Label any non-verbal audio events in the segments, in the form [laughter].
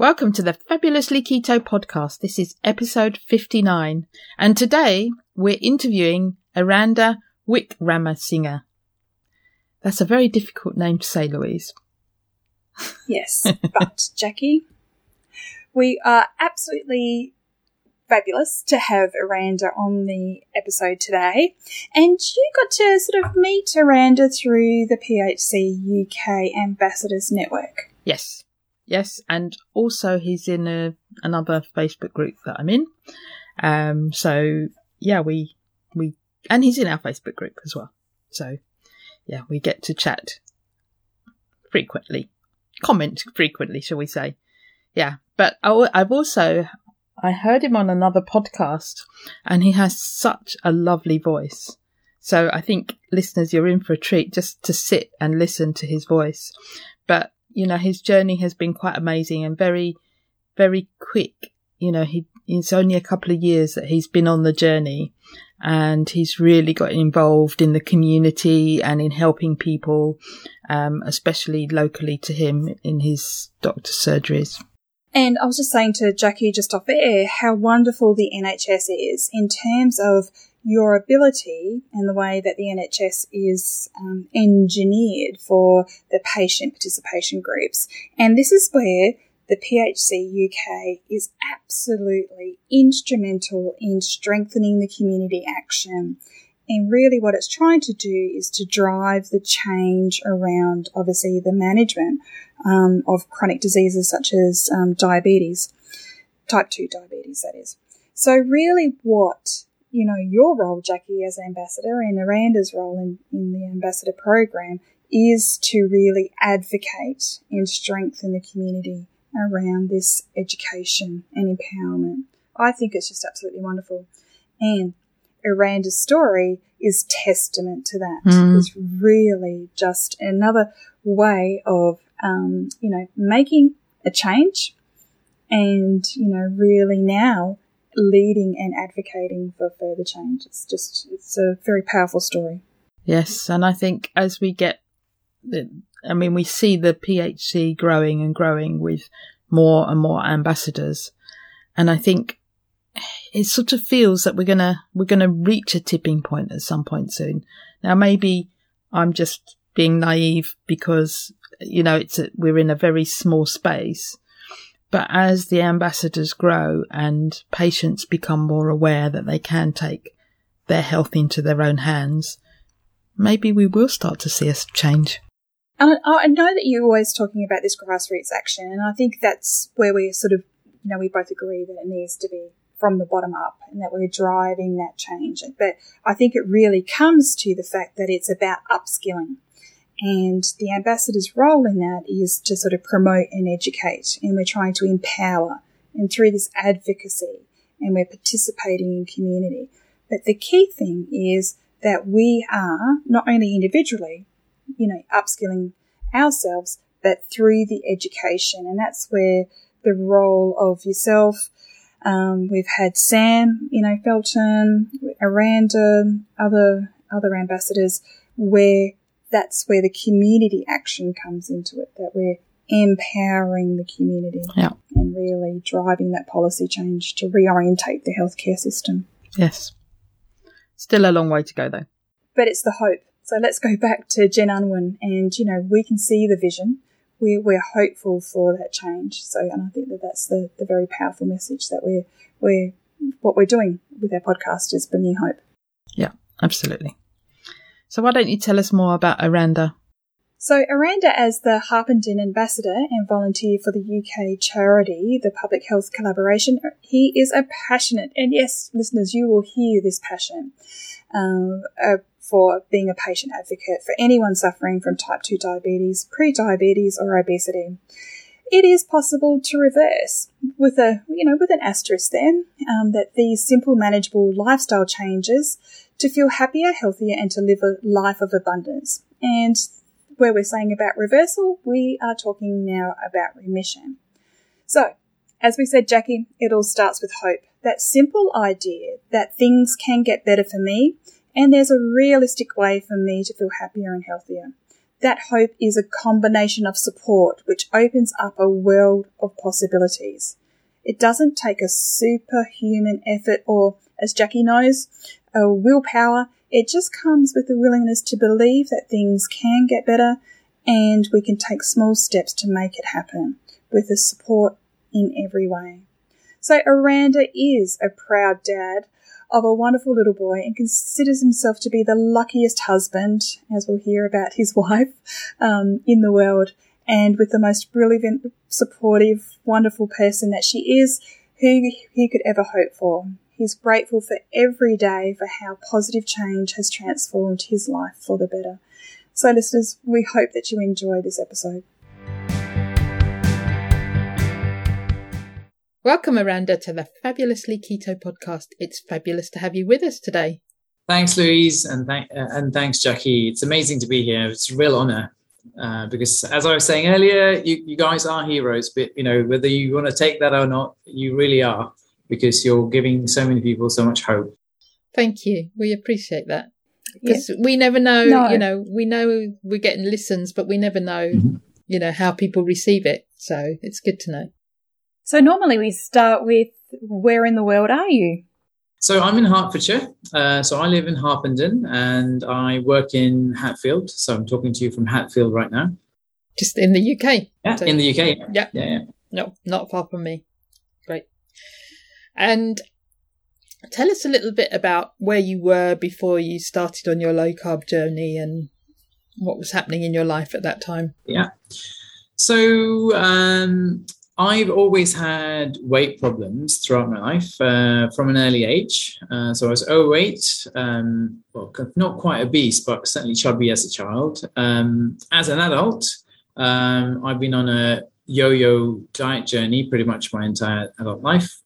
Welcome to the Fabulously Keto podcast. This is episode 59. And today we're interviewing Aranda Wickramasinghe. That's a very difficult name to say, Louise. Yes, [laughs] but Jackie, we are absolutely fabulous to have Aranda on the episode today. And you got to sort of meet Aranda through the PHC UK Ambassadors Network. Yes. Yes, and also he's in a, another Facebook group that I'm in. Um, so yeah, we we and he's in our Facebook group as well. So yeah, we get to chat frequently, comment frequently, shall we say? Yeah, but I've also I heard him on another podcast, and he has such a lovely voice. So I think listeners, you're in for a treat just to sit and listen to his voice. But you know, his journey has been quite amazing and very, very quick. You know, he, it's only a couple of years that he's been on the journey and he's really got involved in the community and in helping people, um, especially locally to him in his doctor's surgeries. And I was just saying to Jackie just off air how wonderful the NHS is in terms of your ability and the way that the NHS is um, engineered for the patient participation groups. And this is where the PHC UK is absolutely instrumental in strengthening the community action. And really, what it's trying to do is to drive the change around, obviously, the management um, of chronic diseases such as um, diabetes, type 2 diabetes, that is. So, really, what you know, your role, Jackie, as ambassador, and Aranda's role in, in the ambassador program is to really advocate and strengthen the community around this education and empowerment. I think it's just absolutely wonderful. And Aranda's story is testament to that. Mm. It's really just another way of, um, you know, making a change and, you know, really now leading and advocating for further change. It's just, it's a very powerful story. Yes. And I think as we get, I mean, we see the PHC growing and growing with more and more ambassadors. And I think it sort of feels that we're to, we're to reach a tipping point at some point soon. Now, maybe I'm just being naive because, you know, it's a, we're in a very small space but as the ambassadors grow and patients become more aware that they can take their health into their own hands, maybe we will start to see a change. And I know that you're always talking about this grassroots action, and I think that's where we sort of, you know, we both agree that it needs to be from the bottom up and that we're driving that change. But I think it really comes to the fact that it's about upskilling. And the ambassador's role in that is to sort of promote and educate, and we're trying to empower. And through this advocacy, and we're participating in community. But the key thing is that we are not only individually, you know, upskilling ourselves, but through the education. And that's where the role of yourself, um, we've had Sam, you know, Feltham, Aranda, other, other ambassadors, where that's where the community action comes into it, that we're empowering the community yeah. and really driving that policy change to reorientate the healthcare system. Yes. Still a long way to go though. But it's the hope. So let's go back to Jen Unwin and, you know, we can see the vision. we're, we're hopeful for that change. So, and I think that that's the, the very powerful message that we're, we're, what we're doing with our podcast is bringing hope. Yeah, absolutely. So why don't you tell us more about Aranda? So Aranda, as the Harpenden ambassador and volunteer for the UK charity, the Public Health Collaboration, he is a passionate, and yes, listeners, you will hear this passion, um, uh, for being a patient advocate for anyone suffering from type 2 diabetes, pre-diabetes or obesity. It is possible to reverse with a, you know, with an asterisk there, um, that these simple, manageable lifestyle changes to feel happier, healthier, and to live a life of abundance. And where we're saying about reversal, we are talking now about remission. So, as we said, Jackie, it all starts with hope. That simple idea that things can get better for me and there's a realistic way for me to feel happier and healthier. That hope is a combination of support which opens up a world of possibilities. It doesn't take a superhuman effort or, as Jackie knows, a willpower. It just comes with the willingness to believe that things can get better and we can take small steps to make it happen with the support in every way. So Aranda is a proud dad of a wonderful little boy and considers himself to be the luckiest husband, as we'll hear about his [laughs] wife, um, in the world, and with the most brilliant, supportive, wonderful person that she is, who he could ever hope for. He's grateful for every day for how positive change has transformed his life for the better. So, listeners, we hope that you enjoy this episode. Welcome, Aranda, to the Fabulously Keto podcast. It's fabulous to have you with us today. Thanks, Louise, and, th- uh, and thanks, Jackie. It's amazing to be here. It's a real honor uh, because, as I was saying earlier, you, you guys are heroes. But you know, whether you want to take that or not, you really are because you're giving so many people so much hope. Thank you. We appreciate that because yeah. we never know. No. You know, we know we're getting listens, but we never know. Mm-hmm. You know how people receive it. So it's good to know. So normally we start with where in the world are you? So I'm in Hertfordshire. Uh, so I live in Harpenden and I work in Hatfield. So I'm talking to you from Hatfield right now. Just in the UK. Yeah, so, in the UK. Yeah. Yeah, yeah. No, not far from me. And tell us a little bit about where you were before you started on your low carb journey and what was happening in your life at that time. Yeah. So um, I've always had weight problems throughout my life uh, from an early age. Uh, so I was overweight, um, well, not quite obese, but certainly chubby as a child. Um, as an adult, um, I've been on a yo yo diet journey pretty much my entire adult life.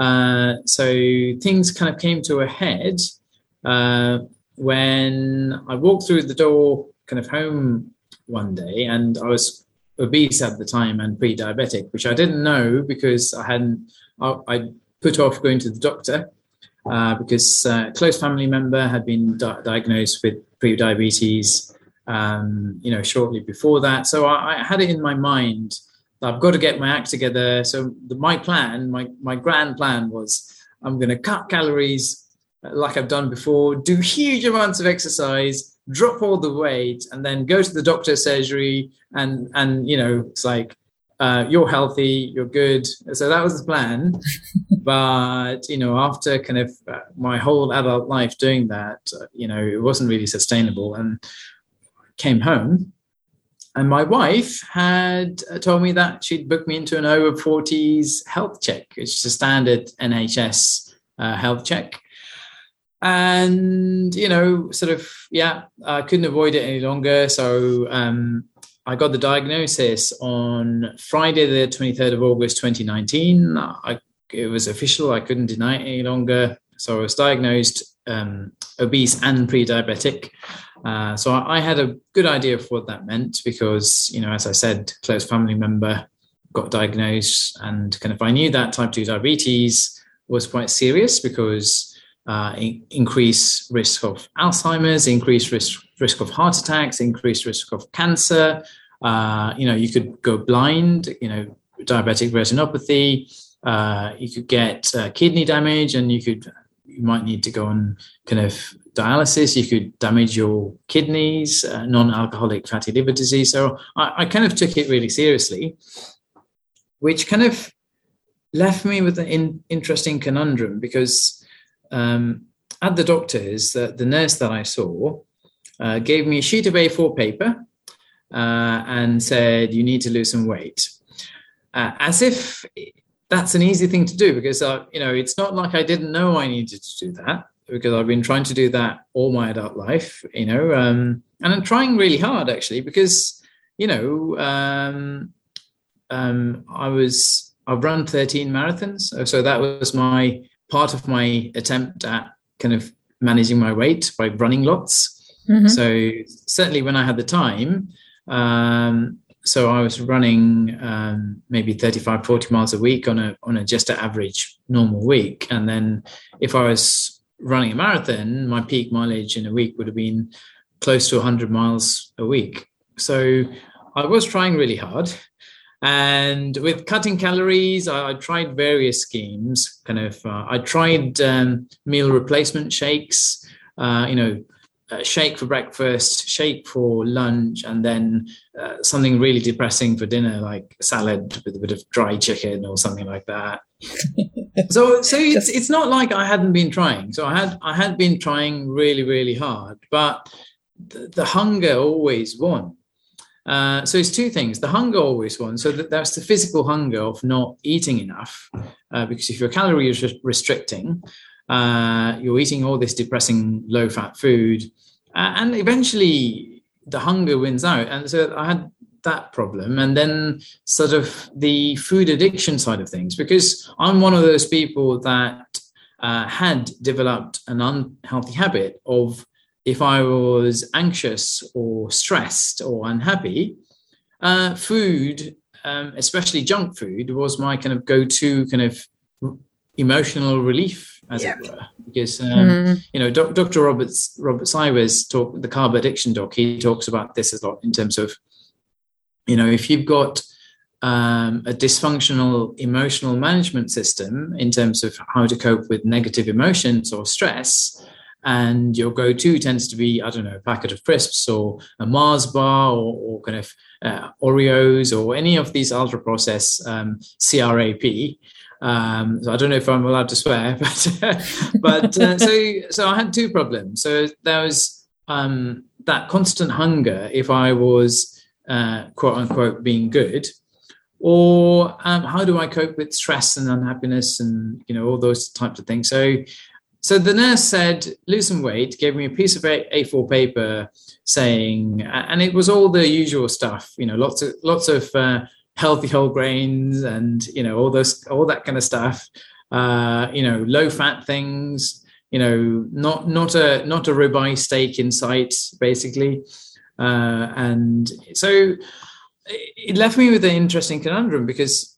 Uh, so things kind of came to a head uh, when I walked through the door kind of home one day and I was obese at the time and pre-diabetic, which I didn't know because I hadn't. I, I put off going to the doctor uh, because uh, a close family member had been di- diagnosed with pre-diabetes. Um, you know, shortly before that, so I, I, had it in my mind I've got to get my act together. So the, my plan, my my grand plan was, I'm going to cut calories like I've done before, do huge amounts of exercise, drop all the weight, and then go to the doctor's surgery. And and you know, it's like uh, you're healthy, you're good. So that was the plan. [laughs] but you know, after kind of uh, my whole adult life doing that, uh, you know, it wasn't really sustainable. And came home, and my wife had uh, told me that she'd booked me into an over 40s health check, which is a standard NHS uh, health check. And you know sort of yeah i couldn't avoid it any longer. So um, i got the diagnosis on friday the 23rd of august 2019 I, it was official. I couldn't deny it any longer. So i was diagnosed um, obese and pre-diabetic uh, so I, had a good idea of what that meant because you know as i said close family member got diagnosed and kind of i knew that type 2 diabetes was quite serious because uh, increase risk of Alzheimer's, increased risk risk of heart attacks, increased risk of cancer. Uh, you know, you could go blind. You know, diabetic retinopathy. Uh, you could get uh, kidney damage, and you could you might need to go on kind of dialysis. You could damage your kidneys, uh, non-alcoholic fatty liver disease. So I, I kind of took it really seriously, which kind of left me with an in, interesting conundrum because um, at the doctor's, the, the nurse that I saw uh, gave me a sheet of A4 paper uh, and said, "You need to lose some weight," uh, as if that's an easy thing to do because uh, you know it's not like I didn't know I needed to do that because I've been trying to do that all my adult life, you know, um, and I'm trying really hard actually because you know um, um, I was I've run 13 marathons, so that was my part of my attempt at kind of managing my weight by running lots. Mm-hmm. So certainly when I had the time, um, so I was running um, maybe 35, 40 miles a week on a on a just an average normal week, and then if I was running a marathon, my peak mileage in a week would have been close to 100 miles a week. So I was trying really hard. And with cutting calories, I, I tried various schemes. Kind of, uh, I tried um, meal replacement shakes. Uh, you know, uh, shake for breakfast, shake for lunch, and then uh, something really depressing for dinner, like salad with a bit of dry chicken or something like that. [laughs] so, so it's it's not like I hadn't been trying. So I had I had been trying really really hard, but the, the hunger always won. Uh, so it's two things: the hunger always won. So that, that's the physical hunger of not eating enough, uh, because if you're calorie restricting, uh, you're eating all this depressing low fat food, and eventually the hunger wins out. And so I had that problem. And then sort of the food addiction side of things, because I'm one of those people that uh, had developed an unhealthy habit of if I was anxious or stressed or unhappy, uh, food, um, especially junk food, was my kind of go to kind of emotional relief, as yeah. it were. Because um, mm. you know, Do- Dr. Roberts Robert Cywes talk the carb addiction doc. He talks about this a lot in terms of, you know, if you've got um, a dysfunctional emotional management system in terms of how to cope with negative emotions or stress, and your go-to tends to be I don't know a packet of crisps or a Mars bar or, or kind of uh, Oreos or any of these ultra processed um, CRAP. Um, so I don't know if I'm allowed to swear, [laughs] but but uh, so so I had two problems. So there was um, that constant hunger if I was uh, quote unquote being good, or um, how do I cope with stress and unhappiness and you know all those types of things. So so the nurse said lose some weight, gave me a piece of A4 paper saying, and it was all the usual stuff, you know, lots of lots of uh, healthy whole grains and you know all those all that kind of stuff. Uh, you know low fat things you know not not a not a ribeye steak in sight basically. Uh, and so it left me with an interesting conundrum because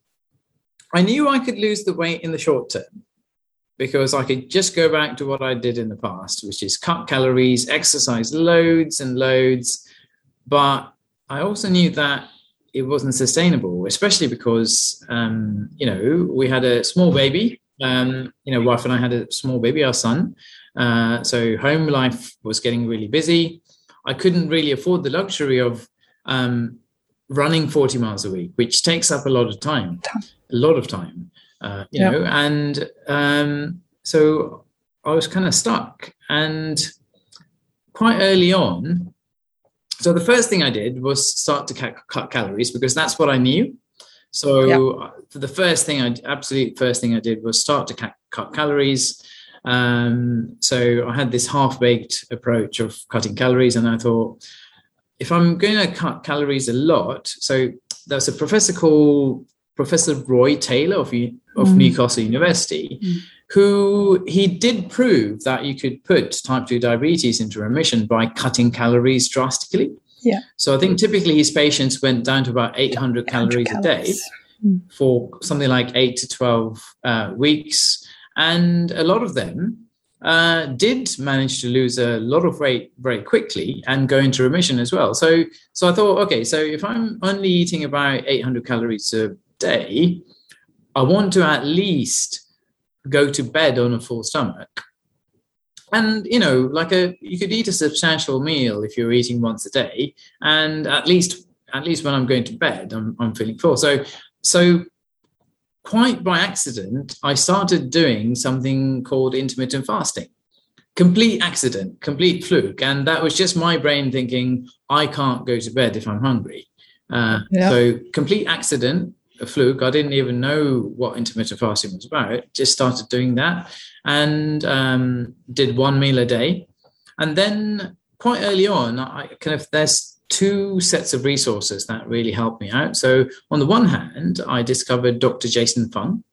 i knew i could lose the weight in the short term because i could just go back to what i did in the past which is cut calories exercise loads and loads. But i also knew that it wasn't sustainable, especially because um, you know we had a small baby. Um, you know, wife and I had a small baby, our son. Uh, so home life was getting really busy. I couldn't really afford the luxury of um, running 40 miles a week, which takes up a lot of time, a lot of time. Uh, you yep. know, and um, so I was kind of stuck. And quite early on, so the first thing I did was start to cut, cut calories because that's what I knew. So yep. the first thing I absolute first thing I did was start to cut, cut calories. Um, so I had this half baked approach of cutting calories, and I thought if I'm going to cut calories a lot, so there's a professor called Professor Roy Taylor of, of mm. Newcastle University, mm who he did prove that you could put type 2 diabetes into remission by cutting calories drastically. Yeah. So I think typically his patients went down to about 800 calories, calories. a day mm. for something like 8 to 12 uh, weeks. And a lot of them uh, did manage to lose a lot of weight very quickly and go into remission as well. So, so I thought, okay, so if I'm only eating about 800 calories a day, I want to at least go to bed on a full stomach. and you know like a you could eat a substantial meal if you're eating once a day and at least at least when i'm going to bed i'm, I'm feeling full so so quite by accident i started doing something called intermittent fasting complete accident complete fluke and that was just my brain thinking i can't go to bed if i'm hungry uh, yeah. so complete accident a fluke i didn't even know what intermittent fasting was about just started doing that and um, did one meal a day. And then quite early on, I kind of there's two sets of resources that really helped me out. So on the one hand, I discovered Dr. Jason Fung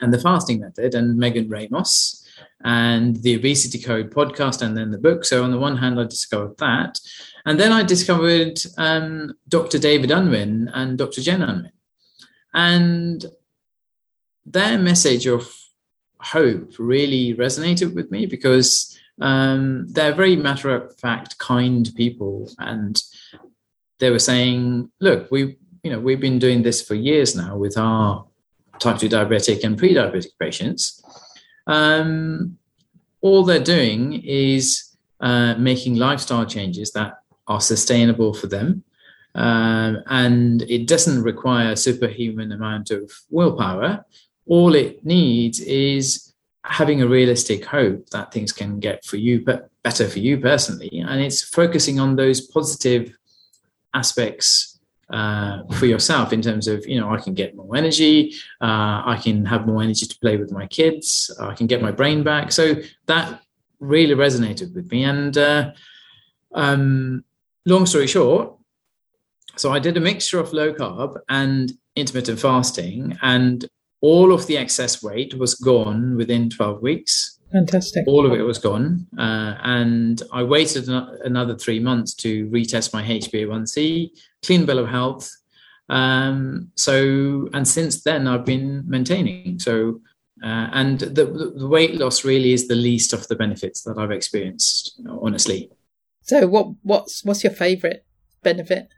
and the fasting method and Megan Ramos and the obesity code podcast and then the book. So on the one hand, I discovered that. And then I discovered um, Dr. David Unwin and Dr. Jen Unwin. And their message of hope really resonated with me because um, they're very matter of fact, kind people, and they were saying, "Look, we, you know, we've been doing this for years now with our type two diabetic and pre-diabetic patients. Um, all they're doing is uh, making lifestyle changes that are sustainable for them." Um, and it doesn't require a superhuman amount of willpower. All it needs is having a realistic hope that things can get for you but better for you personally. And it's focusing on those positive aspects uh, for yourself in terms of you know i can get more energy uh, i can have more energy to play with my kids i can get my brain back. So that really resonated with me. And uh, um, long story short so i did a mixture of low carb and intermittent fasting and all of the excess weight was gone within 12 weeks. Fantastic. All of it was gone. Uh, and I waited another three months to retest my HbA1c, clean bill of health. Um, so, and since then, I've been maintaining. So, uh, and the, the weight loss really is the least of the benefits that I've experienced, honestly. So, what what's what's your favorite benefit?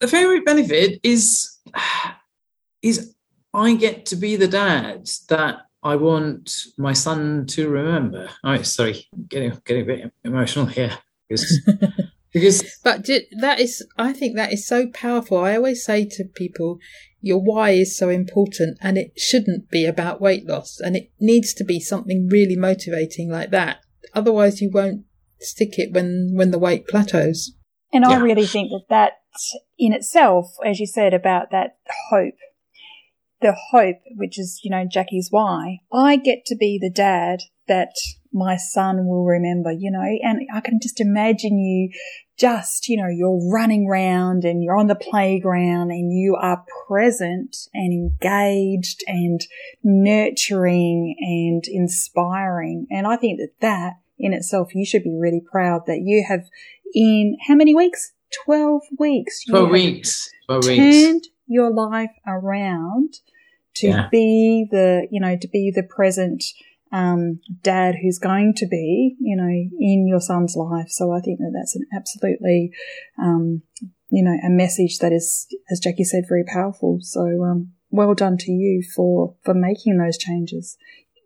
The favorite benefit is is I get to be the dad that I want my son to remember. Oh, sorry, getting getting a bit emotional here because [laughs] because but that is I think that is so powerful. I always say to people, your why is so important, and it shouldn't be about weight loss, and it needs to be something really motivating like that. Otherwise, you won't stick it when when the weight plateaus. And yeah. I really think that that in itself, as you said about that hope the hope, which is, you know, Jackie's why, I get to be the dad that my son will remember, you know, and I can just imagine you just, you know, you're running around and you're on the playground and you are present and engaged and nurturing and inspiring. And I think that that in itself, you should be really proud that you have in how many weeks? 12 weeks. 12 weeks. 12 turned weeks your life around to yeah. be the, you know, to be the present um, dad who's going to be, you know, in your son's life. So I think that that's an absolutely, um, you know, a message that is, as Jackie said, very powerful. So um, well done to you for for making those changes.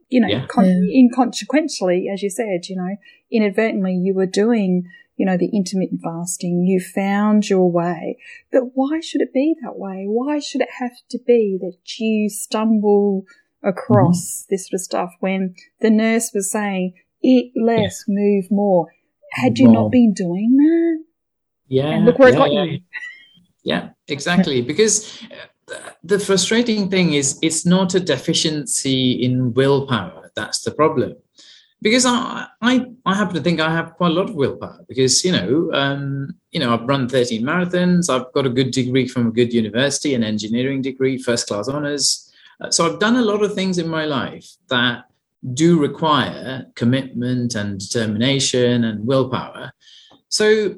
You know, yeah. con- yeah. inconsequentially, as you said, you know, inadvertently you were doing you know, the intermittent fasting, you found your way. But why should it be that way? Why should it have to be that you stumble across mm-hmm. this sort of stuff when the nurse was saying, eat less, yeah. move more? Had you more. not been doing that? Yeah. And look where yeah, it got yeah. you. Yeah, exactly. [laughs] because the frustrating thing is it's not a deficiency in willpower. That's the problem because I, I I happen to think I have quite a lot of willpower because you know um, you know I've run 13 marathons. I've got a good degree from a good university an engineering degree first class honors. Uh, so I've done a lot of things in my life that do require commitment and determination and willpower. So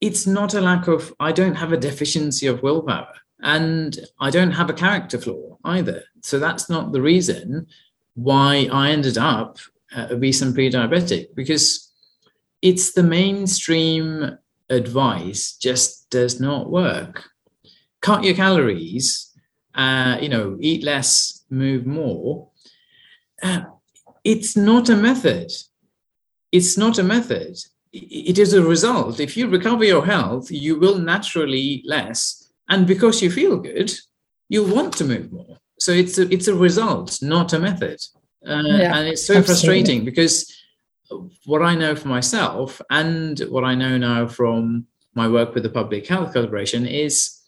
it's not a lack of I don't have a deficiency of willpower and I don't have a character flaw either. So that's not the reason why I ended up uh, obese and pre-diabetic because it's the mainstream advice just does not work. Cut your calories, uh, you know, eat less, move more. Uh, it's not a method. it's not a method. It is a result. If you recover your health, you will naturally eat less. And because you feel good, you'll want to move more. So it's a, it's a result, not a method. Uh, yeah, and it's so absolutely. frustrating because what I know for myself and what I know now from my work with the Public Health Collaboration is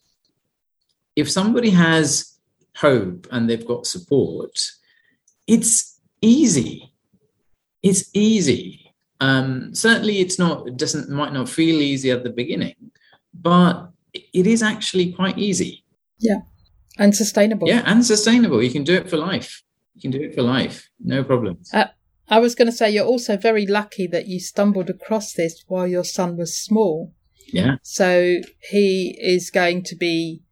if somebody has hope and they've got support, it's easy. It's easy. Um, certainly, it's not. It doesn't might not feel easy at the beginning, but it is actually quite easy. Yeah, and sustainable. Yeah, and sustainable. You can do it for life. You can do it for life. No problems. Uh, I was going to say you're also very lucky that you stumbled across this while your son was small. Yeah. So he is going to be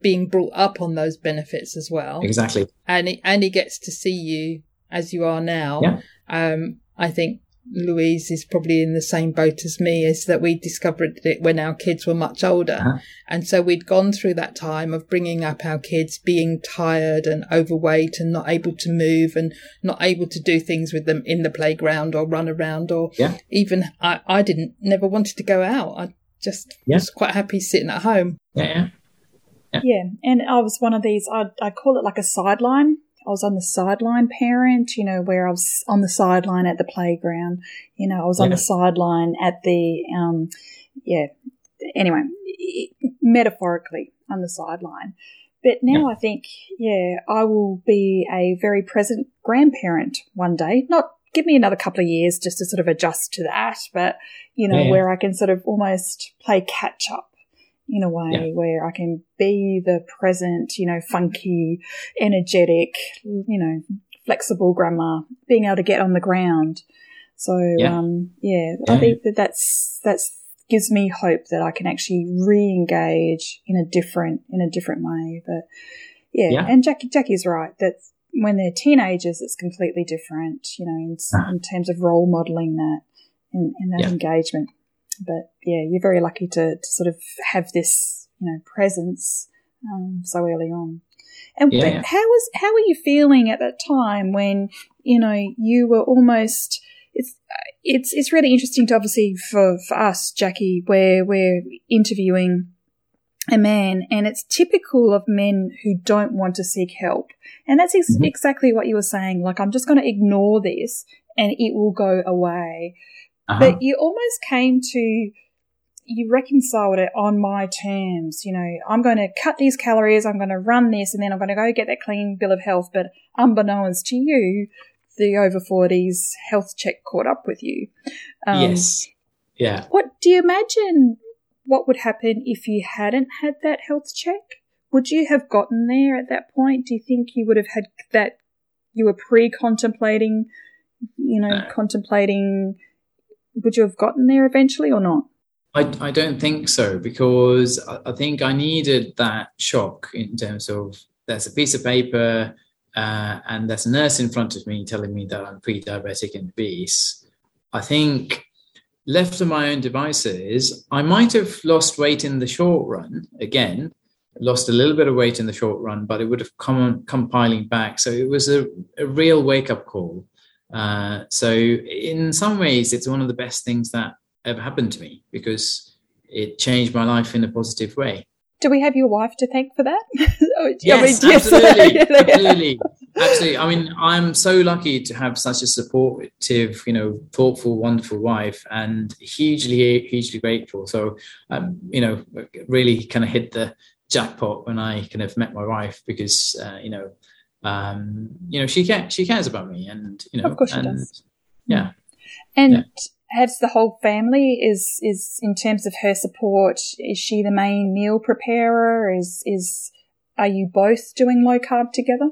being brought up on those benefits as well. Exactly. And he, and he gets to see you as you are now. Yeah. Um, I think Louise is probably in the same boat as me is that we discovered it when our kids were much older. Uh-huh. And so we'd gone through that time of bringing up our kids being tired and overweight and not able to move and not able to do things with them in the playground or run around or yeah. even I, I didn't never wanted to go out. I just yeah. was quite happy sitting at home. Yeah, yeah. Yeah. yeah. And I was one of these, I, I call it like a sideline I was on the sideline parent, you know, where I was on the sideline at the playground. You know, I was yeah. on the sideline at the, um, yeah. Anyway, metaphorically on the sideline. But now yeah. I think, yeah, I will be a very present grandparent one day. Not give me another couple of years just to sort of adjust to that, but you know, yeah. where I can sort of almost play catch up in a way yeah. where I can be the present, you know, funky, energetic, you know, flexible grandma, being able to get on the ground. So, yeah. um, yeah, yeah, I think that that's, that's gives me hope that I can actually re-engage in a different, in a different way. But yeah, yeah. and Jackie, Jackie's right that when they're teenagers, it's completely different, you know, in, uh-huh. in terms of role modeling that and, in that engagement. But yeah, you're very lucky to, to sort of have this, you know, presence um, so early on. And yeah, how was how were you feeling at that time when you know you were almost? It's it's it's really interesting to obviously for for us, Jackie, where we're interviewing a man, and it's typical of men who don't want to seek help, and that's ex- mm-hmm. exactly what you were saying. Like I'm just going to ignore this, and it will go away. Uh-huh. But you almost came to you reconciled it on my terms. You know, I'm going to cut these calories, I'm going to run this, and then I'm going to go get that clean bill of health. But unbeknownst to you, the over 40s health check caught up with you. Um, yes. Yeah. What do you imagine what would happen if you hadn't had that health check? Would you have gotten there at that point? Do you think you would have had that? You were pre contemplating, you know, no. contemplating. Would you have gotten there eventually or not? I, I don't think so because I, I think I needed that shock in terms of there's a piece of paper uh, and there's a nurse in front of me telling me that I'm pre-diabetic and obese. I think left to my own devices, I might have lost weight in the short run again, lost a little bit of weight in the short run, but it would have come come piling back. So it was a, a real wake up call. Uh, so in some ways, it's one of the best things that ever happened to me because it changed my life in a positive way. Do we have your wife to thank for that? [laughs] oh, yes, absolutely, [laughs] absolutely, absolutely. I mean, I'm so lucky to have such a supportive, you know, thoughtful, wonderful wife, and hugely, hugely grateful. So, um, you know, really kind of hit the jackpot when I kind of met my wife because, uh, you know, um, you know, she cares, she cares about me, and you know, of course she and, does. Yeah, and. Yeah. Has the whole family is is in terms of her support is she the main meal preparer? Is is are you both doing low carb together?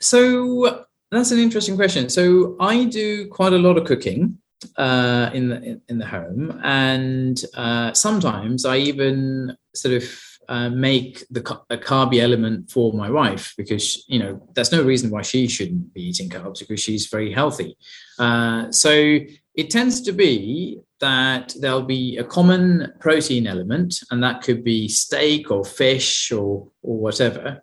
So that's an interesting question. So i do quite a lot of cooking uh, in the in, in, the home and uh, sometimes i even sort of uh, make the a carby element for my wife because you know there's no reason why she shouldn't be eating carbs because she's very healthy uh, so it tends to be that there'll be a common protein element, and that could be steak or fish or or whatever,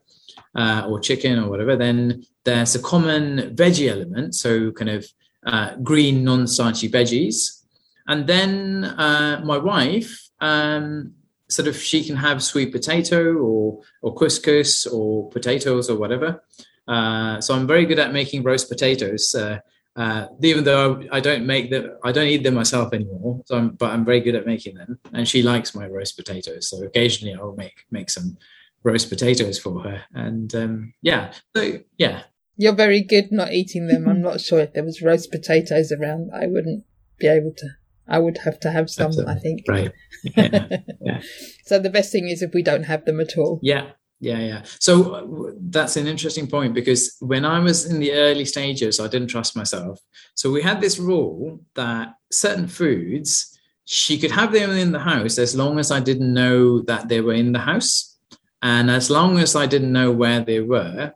uh, or chicken or whatever. Then there's a common veggie element, so kind of uh, green non-starchy veggies, and then uh, my wife um, sort of she can have sweet potato or or couscous or potatoes or whatever. Uh, so I'm very good at making roast potatoes. Uh, uh, even though I don't make them, I don't eat them myself anymore. So, I'm, but I'm very good at making them, and she likes my roast potatoes. So occasionally I'll make make some roast potatoes for her, and um, yeah, so yeah. You're very good not eating them. I'm not sure if there was roast potatoes around, I wouldn't be able to. I would have to have some. Absolutely. I think. Right. [laughs] Yeah. yeah. so the best thing is if we don't have them at all. Yeah, yeah, yeah. So uh, that's an interesting point because when I was in the early stages, I didn't trust myself. So we had this rule that certain foods she could have them in the house as long as I didn't know that they were in the house, and as long as I didn't know where they were.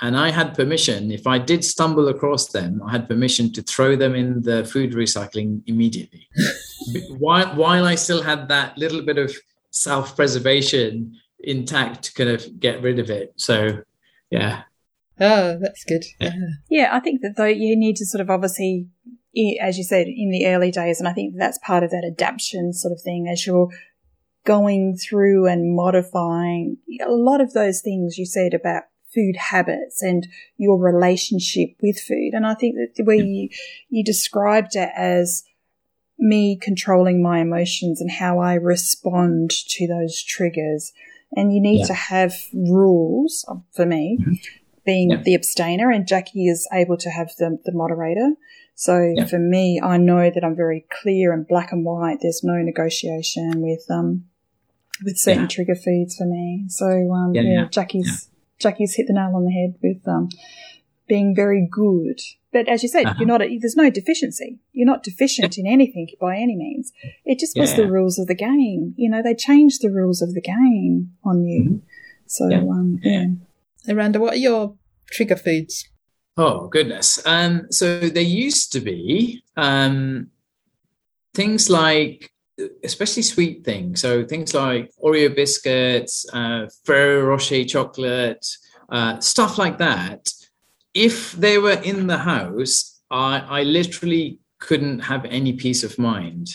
And I had permission, if I did stumble across them, I had permission to throw them in the food recycling immediately. [laughs] while, while I still had that little bit of self preservation intact to kind of get rid of it. So, yeah. Oh, that's good. Yeah. yeah, I think that though you need to sort of obviously, as you said, in the early days, and I think that's part of that adaptation sort of thing as you're going through and modifying a lot of those things you said about food habits and your relationship with food. And I think that where you, you described it as me controlling my emotions and how I respond to those triggers and you need yeah. to have rules for me, mm-hmm. being yeah. the abstainer, and Jackie is able to have the, the moderator. So yeah. for me, I know that I'm very clear and black and white. There's no negotiation with um with certain trigger foods for me. So um, yeah, Jackie's Jackie's hit the nail on the head with um being very good. But as you said, uh-huh. you're not, a, there's no deficiency. You're not deficient in anything by any means. It just was yeah. the rules of the game. You know, they changed the rules of the game on you. Mm-hmm. So, yeah. Um, yeah. Aranda, what are your trigger foods? Oh, goodness. Um, so there used to be um, things like, especially sweet things. So things like Oreo biscuits, uh, Ferrero Rocher chocolate, uh, stuff like that if they were in the house, I, I literally couldn't have any peace of mind.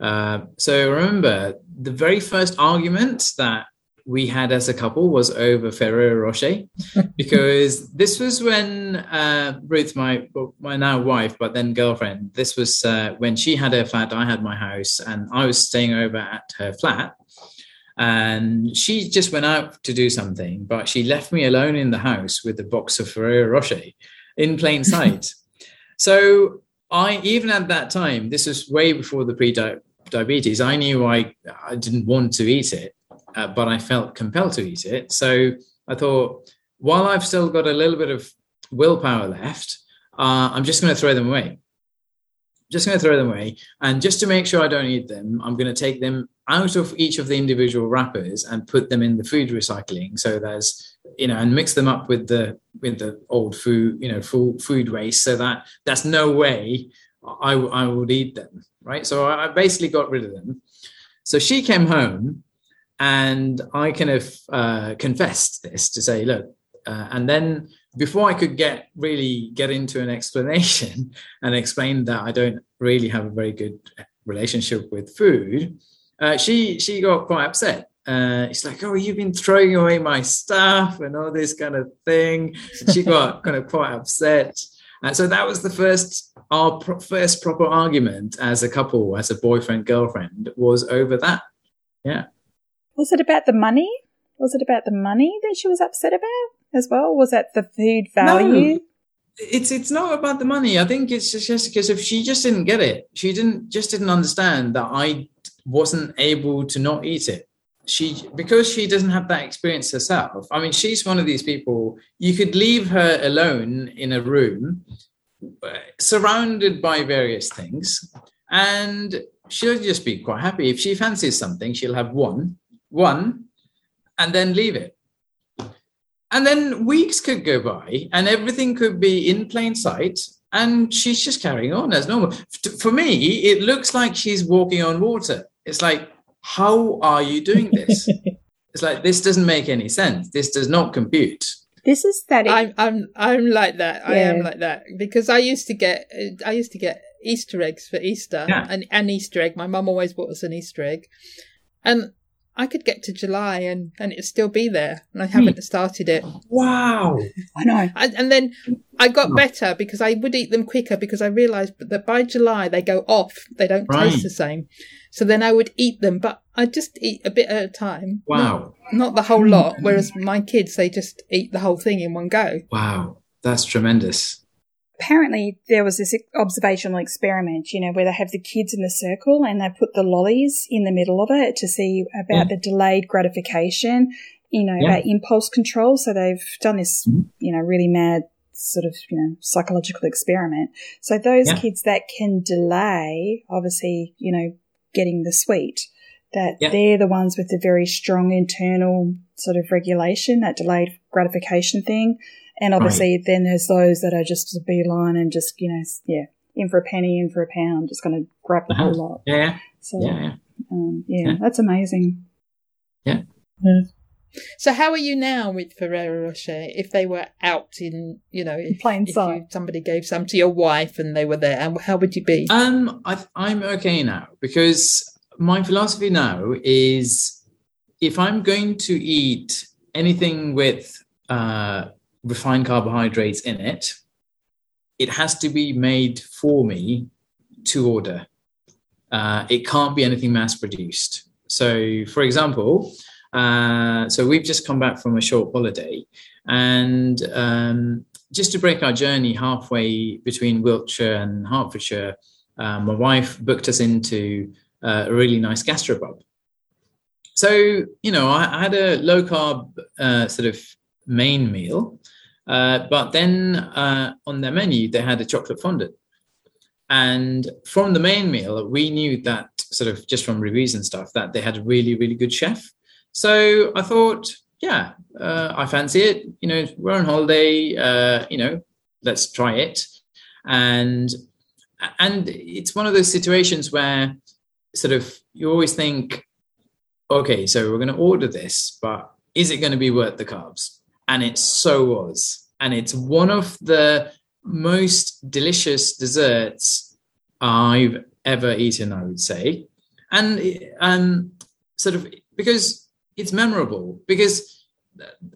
Uh, so remember, the very first argument that we had as a couple was over Ferrero Rocher, [laughs] because this was when uh, Ruth, my my now wife, but then girlfriend, this was uh, when she had her flat, I had my house, and I was staying over at her flat and she just went out to do something, but she left me alone in the house with a box of Ferrero Rocher in plain [laughs] sight. so I, even at that time, this was way before the pre-diabetes. I knew I, I didn't want to eat it, uh, but I felt compelled to eat it. So I thought, while I've still got a little bit of willpower left, uh, I'm just going to throw them away just going to throw them away. And just to make sure I don't eat them, I'm going to take them out of each of the individual wrappers and put them in the food recycling. So there's, you know, and mix them up with the with the old food, you know, full food waste. So that that's no way I, I would eat them, right? So I basically got rid of them. So she came home, and I kind of uh, confessed this to say, look, uh, and then before I could get really get into an [laughs] explanation and explain that I don't really have a very good relationship with food, uh, she she got quite upset. Uh, it's like, oh, you've been throwing away my stuff and all this kind of thing. She got [laughs] kind of quite upset. And so that was the first our pro- first proper argument as a couple, as a boyfriend girlfriend, was over that. Yeah. Was it about the money? Was it about the money that she was upset about? as well? Was that the food value? No, it's it's not about the money. I think it's just because if she just didn't get it, she didn't just didn't understand that I wasn't able to not eat it. She because she doesn't have that experience herself. I mean, she's one of these people. You could leave her alone in a room, uh, surrounded by various things, and she'll just be quite happy. If she fancies something, she'll have one, one, and then leave it and then weeks could go by and everything could be in plain sight. And she's just carrying on as normal. For me, it looks like she's walking on water. It's like, how are you doing this? [laughs] it's like, this doesn't make any sense. This does not compute. This is that. I'm I'm I'm like that. I am like that because I used to get uh, I used to get Easter eggs for Easter Yeah. and an Easter egg. My mum always bought us an Easter egg, and I could get to July and and it'd still be there, and I haven't hmm. started it. Wow. [laughs] I know. And, and then I got hmm. better because I would eat them quicker because I realised that by July they go off. They don't Right. taste the same. So then I would eat them, but I just eat a bit at a time. Wow. Not, not the whole lot. Whereas my kids, they just eat the whole thing in one go. Wow. That's tremendous. Apparently, there was this observational experiment, you know, where they have the kids in the circle and they put the lollies in the middle of it to see about the delayed gratification, you know, Yeah. about impulse control. So they've done this, Mhm. you know, really mad sort of, you know, psychological experiment. So those Yeah. kids that can delay, obviously, you know, getting the sweet, that Yeah. they're the ones with the very strong internal sort of regulation, that delayed gratification thing. And obviously, then there's those that are just a beeline and just, you know, yeah, in for a penny, in for a pound, just going to grab the whole Uh-huh. lot. Yeah. So, Yeah. yeah. Um, yeah, Yeah. that's amazing. Yeah. So how are you now with Ferrero Rocher? If they were out in, you know, if, plain if you- sight. somebody gave some to your wife and they were there, and how would you be? Um, I, I'm okay now because my philosophy now is if I'm going to eat anything with uh, refined carbohydrates in it, it has to be made for me to order. Uh, it can't be anything mass produced. So, for example, uh, so we've just come back from a short holiday, and um, just to break our journey halfway between Wiltshire and Hertfordshire, uh, my wife booked us into uh, a really nice gastropub. So, you know, I, I had a low carb uh, sort of main meal, uh, but then uh, on their menu, they had a chocolate fondant. And from the main meal, we knew that sort of just from reviews and stuff that they had a really, really good chef. So I thought, yeah, uh, I fancy it. You know, we're on holiday. Uh, you know, let's try it. And and it's one of those situations where sort of you always think, okay, so we're going to order this, but is it going to be worth the carbs? And it so was. And it's one of the most delicious desserts I've ever eaten, I would say. And um, sort of because it's memorable, because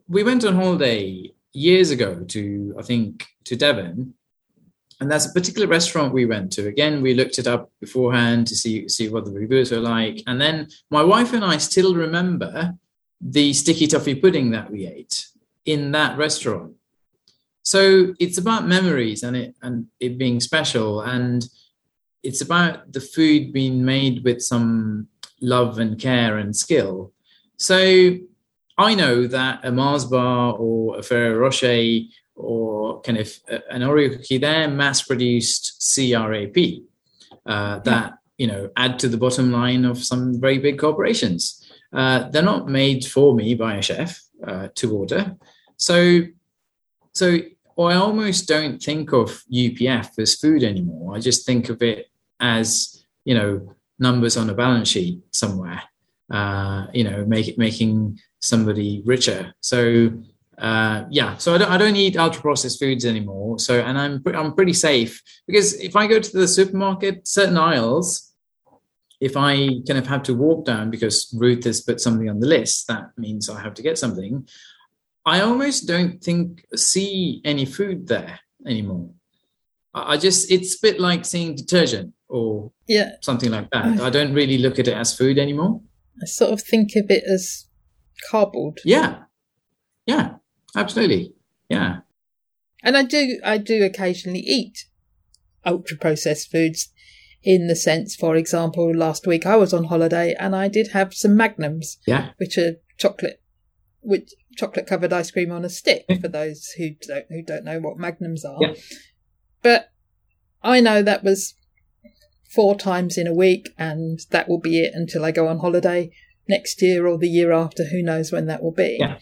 we went on holiday years ago to, I think, to Devon. And that's a particular restaurant we went to. Again, we looked it up beforehand to see see what the reviews were like. And then my wife and I still remember the sticky toffee pudding that we ate in that restaurant. So it's about memories and it and it being special, and it's about the food being made with some love and care and skill. So I know that a Mars bar or a Ferrero Rocher or kind of an Oreo cookie, they're mass-produced CRAP uh, that you know add to the bottom line of some very big corporations. Uh, they're not made for me by a chef uh, to order, so so I almost don't think of UPF as food anymore. I just think of it as you know numbers on a balance sheet somewhere. Uh, you know, make it making somebody richer. So uh, yeah, so I don't, I don't eat ultra processed foods anymore. So and I'm I'm pretty safe because if I go to the supermarket, certain aisles, if I kind of have to walk down because Ruth has put something on the list, that means I have to get something. I almost don't think see any food there anymore. I just it's a bit like seeing detergent or Yeah, something like that. Mm. I don't really look at it as food anymore. I sort of think of it as cardboard. Yeah, yeah, absolutely. Yeah, And I do, I do occasionally eat ultra processed foods in the sense, for example, last week I was on holiday and I did have some magnums, yeah, which are chocolate, which chocolate covered ice cream on a stick for those who don't, who don't know what magnums are. Yeah. But I know that was four times in a week and that will be it until I go on holiday next year or the year after. Who knows when that will be. Yeah.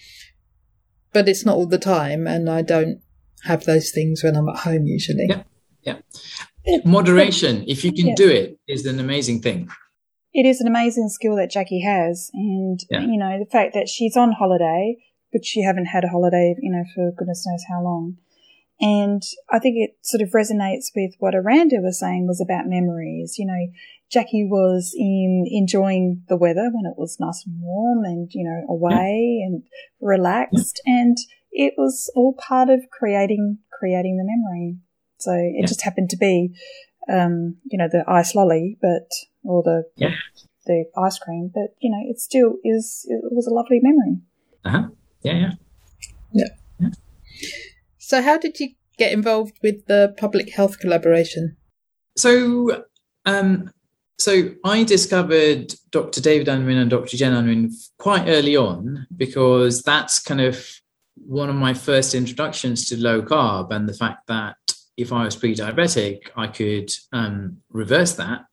But it's not all the time and I don't have those things when I'm at home usually. Yeah. moderation. If you can Yeah. do it, is an amazing thing. It is an amazing skill that Jackie has, and Yeah. you know the fact that she's on holiday, which you haven't had a holiday, you know, for goodness knows how long. And I think it sort of resonates with what Aranda was saying was about memories. You know, Jackie was in enjoying the weather when it was nice and warm and, you know, away yeah. and relaxed. Yeah. And it was all part of creating, creating the memory. So it yeah. just happened to be, um, you know, the ice lolly, but, or the, yeah. the ice cream, but, you know, it still is, it was a lovely memory. Uh huh. Yeah. Yeah. Yeah. yeah. So, how did you get involved with the public health collaboration? So, um, so I discovered Dr. David Unwin and Dr. Jen Unwin quite early on because that's kind of one of my first introductions to low carb and the fact that if I was pre-diabetic, I could um, reverse that.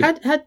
How, how,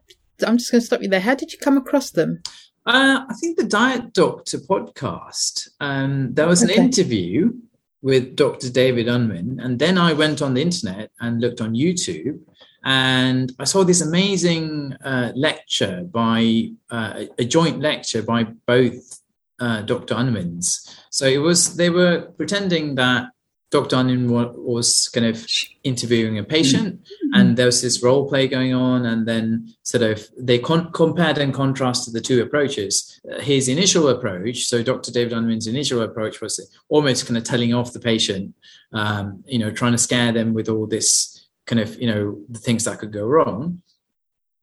I'm just going to stop you there. How did you come across them? Uh, I think the Diet Doctor podcast. Um, there was an okay. interview with Dr. David Unwin, and then I went on the internet and looked on YouTube, and I saw this amazing uh, lecture by uh, a joint lecture by both uh, Dr. Unwins. So it was they were pretending that Dr. Unwin was kind of interviewing a patient, mm-hmm. and there was this role play going on, and then sort of they con- compared and contrasted the two approaches. His initial approach, so Dr. David Unwin's initial approach was almost kind of telling off the patient, um, you know, trying to scare them with all this kind of you know the things that could go wrong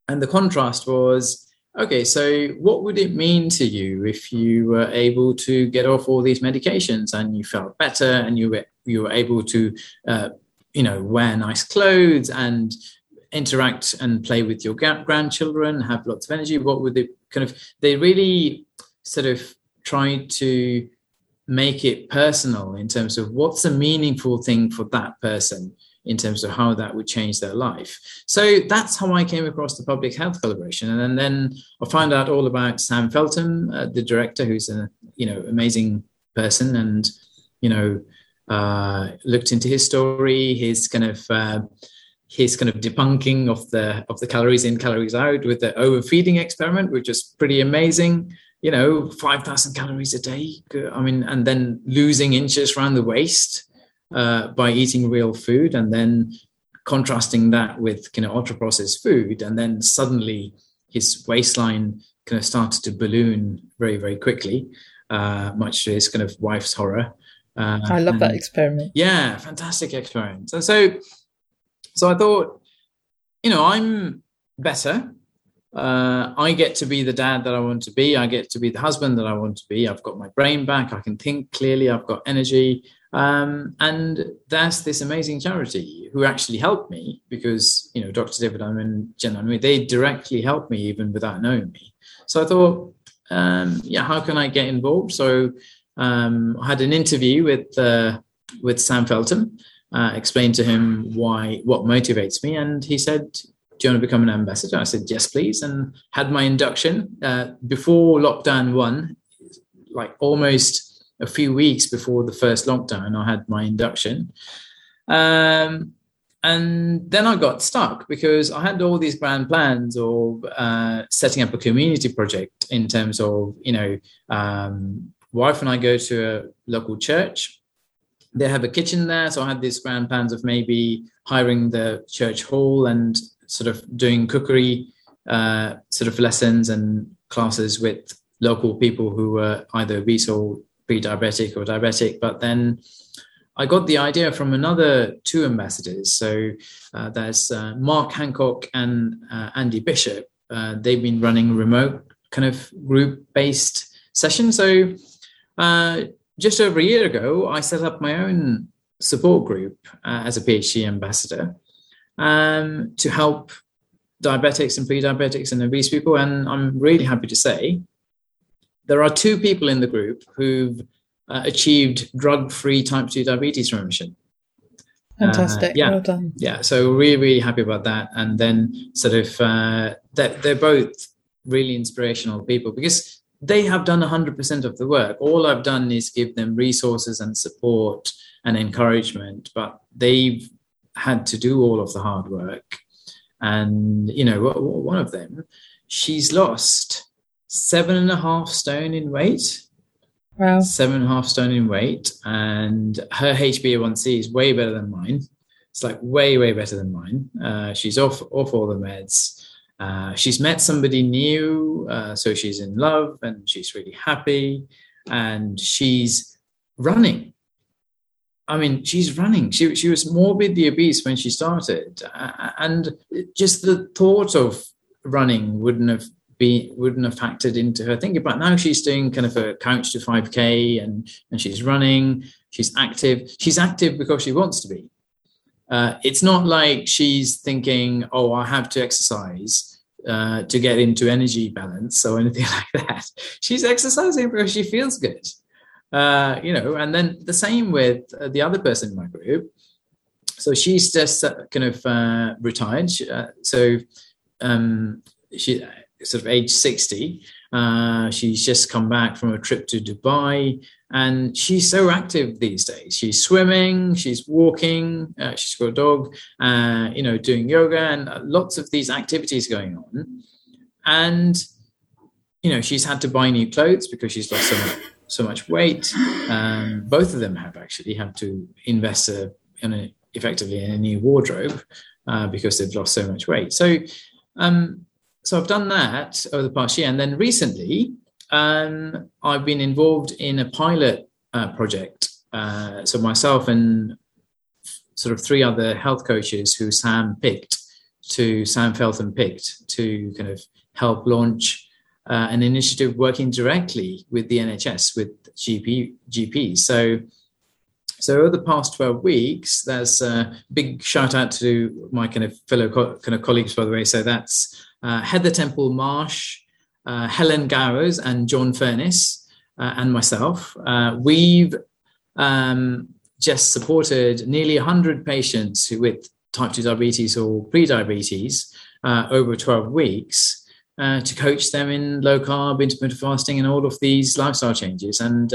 and the contrast was okay so what would it mean to you if you were able to get off all these medications and you felt better and you were you were able to uh, you know wear nice clothes and interact and play with your grandchildren have lots of energy what would they kind of they really sort of tried to make it personal in terms of what's a meaningful thing for that person in terms of how that would change their life. So that's how I came across the public health collaboration, and then, then I found out all about Sam Feltham, uh, the director, who's a you know amazing person, and you know uh, looked into his story, his kind of uh, his kind of debunking of the of the calories in, calories out with the overfeeding experiment, which is pretty amazing. You know, five thousand calories a day. I mean, and then losing inches around the waist uh, by eating real food and then contrasting that with kind of ultra processed food and then suddenly his waistline kind of started to balloon very very quickly uh, much to his kind of wife's horror uh, i love that experiment yeah fantastic experiment so so so i thought you know i'm better uh, I get to be the dad that I want to be. I get to be the husband that I want to be. I've got my brain back. I can think clearly. I've got energy. Um, and that's this amazing charity who actually helped me because, you know, Dr. David and Jen Unwin, they directly helped me even without knowing me. So I thought, um, yeah, how can I get involved? So um, I had an interview with uh, with Sam Feltham, uh, explained to him why what motivates me, and he said, "Do you want to become an ambassador?" I said, "Yes, please," and had my induction uh, before lockdown one, like almost a few weeks before the first lockdown, I had my induction. Um, and then I got stuck because I had all these grand plans of uh, setting up a community project in terms of, you know, um, wife and I go to a local church. They have a kitchen there. So I had these grand plans of maybe hiring the church hall and sort of doing cookery uh, sort of lessons and classes with local people who were either obese or pre-diabetic or diabetic, but then I got the idea from another two ambassadors. So uh, there's uh, Mark Hancock and uh, Andy Bishop. Uh, they've been running remote kind of group-based sessions. So uh, just over a year ago, I set up my own support group uh, as a PHC ambassador um, to help diabetics and pre-diabetics and obese people. And I'm really happy to say there are two people in the group who've uh, achieved drug-free type 2 diabetes remission. Fantastic. Uh, yeah. Well done. Yeah. So really, really happy about that. And then sort of uh, that they're both really inspirational people because they have done 100% of the work. All I've done is give them resources and support and encouragement, but they've had to do all of the hard work. And, you know, one of them, she's lost seven and a half stone in weight. Wow. seven and a half stone in weight, and her HbA1c is way better than mine. It's like way, way better than mine. Uh, she's off off all the meds. Uh, she's met somebody new, uh, so she's in love and she's really happy, and she's running. I mean, she's running. She she was morbidly obese when she started, and just the thought of running wouldn't have be wouldn't have factored into her thinking but now she's doing kind of a couch to 5k and and she's running she's active she's active because she wants to be uh, it's not like she's thinking oh i have to exercise uh, to get into energy balance or [laughs] anything like that. She's exercising because she feels good. Uh, you know and then the same with uh, the other person in my group. So she's just uh, kind of uh, retired. So um, she sort of age 60. Uh, she's just come back from a trip to Dubai and she's so active these days. She's swimming, she's walking, uh, she's got a dog, uh, you know, doing yoga and lots of these activities going on. And, you know, she's had to buy new clothes because she's lost so much, so much weight. Um, both of them have actually had to invest a, in a, effectively in a new wardrobe uh, because they've lost so much weight. So, um, so I've done that over the past year, and then recently um, I've been involved in a pilot uh, project. Uh, so myself and sort of three other health coaches who Sam picked to Sam Feltham picked to kind of help launch uh, an initiative working directly with the NHS with GP GPs. So so over the past 12 weeks, there's a big shout out to my kind of fellow co- kind of colleagues, by the way. So that's uh, Heather Temple Marsh, uh, Helen Gowers, and John Furness, uh, and myself. Uh, we've um, just supported nearly 100 patients with type 2 diabetes or pre-diabetes uh, over 12 weeks uh, to coach them in low carb, intermittent fasting, and all of these lifestyle changes. And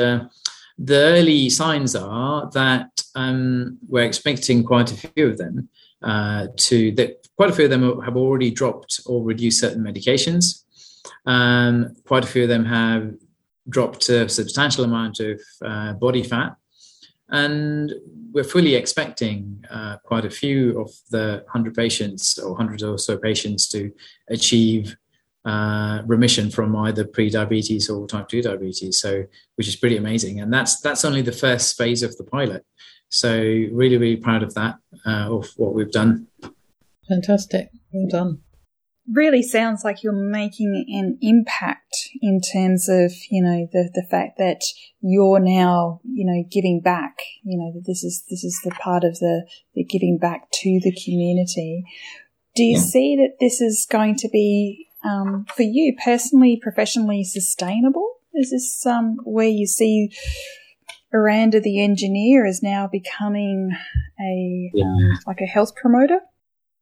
the early signs are that um, we're expecting quite a few of them uh, to that quite a few of them have already dropped or reduced certain medications. Um, quite a few of them have dropped a substantial amount of uh, body fat. And we're fully expecting uh, quite a few of the 100 patients or 100 or so patients to achieve uh, remission from either pre-diabetes or type 2 diabetes so which is pretty amazing and that's that's only the first phase of the pilot so really, really proud of that, uh, of what we've done. Fantastic. Well done. Really sounds like you're making an impact in terms of, you know, the, the fact that you're now, you know, giving back, you know, that this is, this is the part of the, the giving back to the community. Do you yeah. see that this is going to be, um, for you personally, professionally sustainable? Is this, um, where you see Aranda the engineer is now becoming a yeah. um, like a health promoter?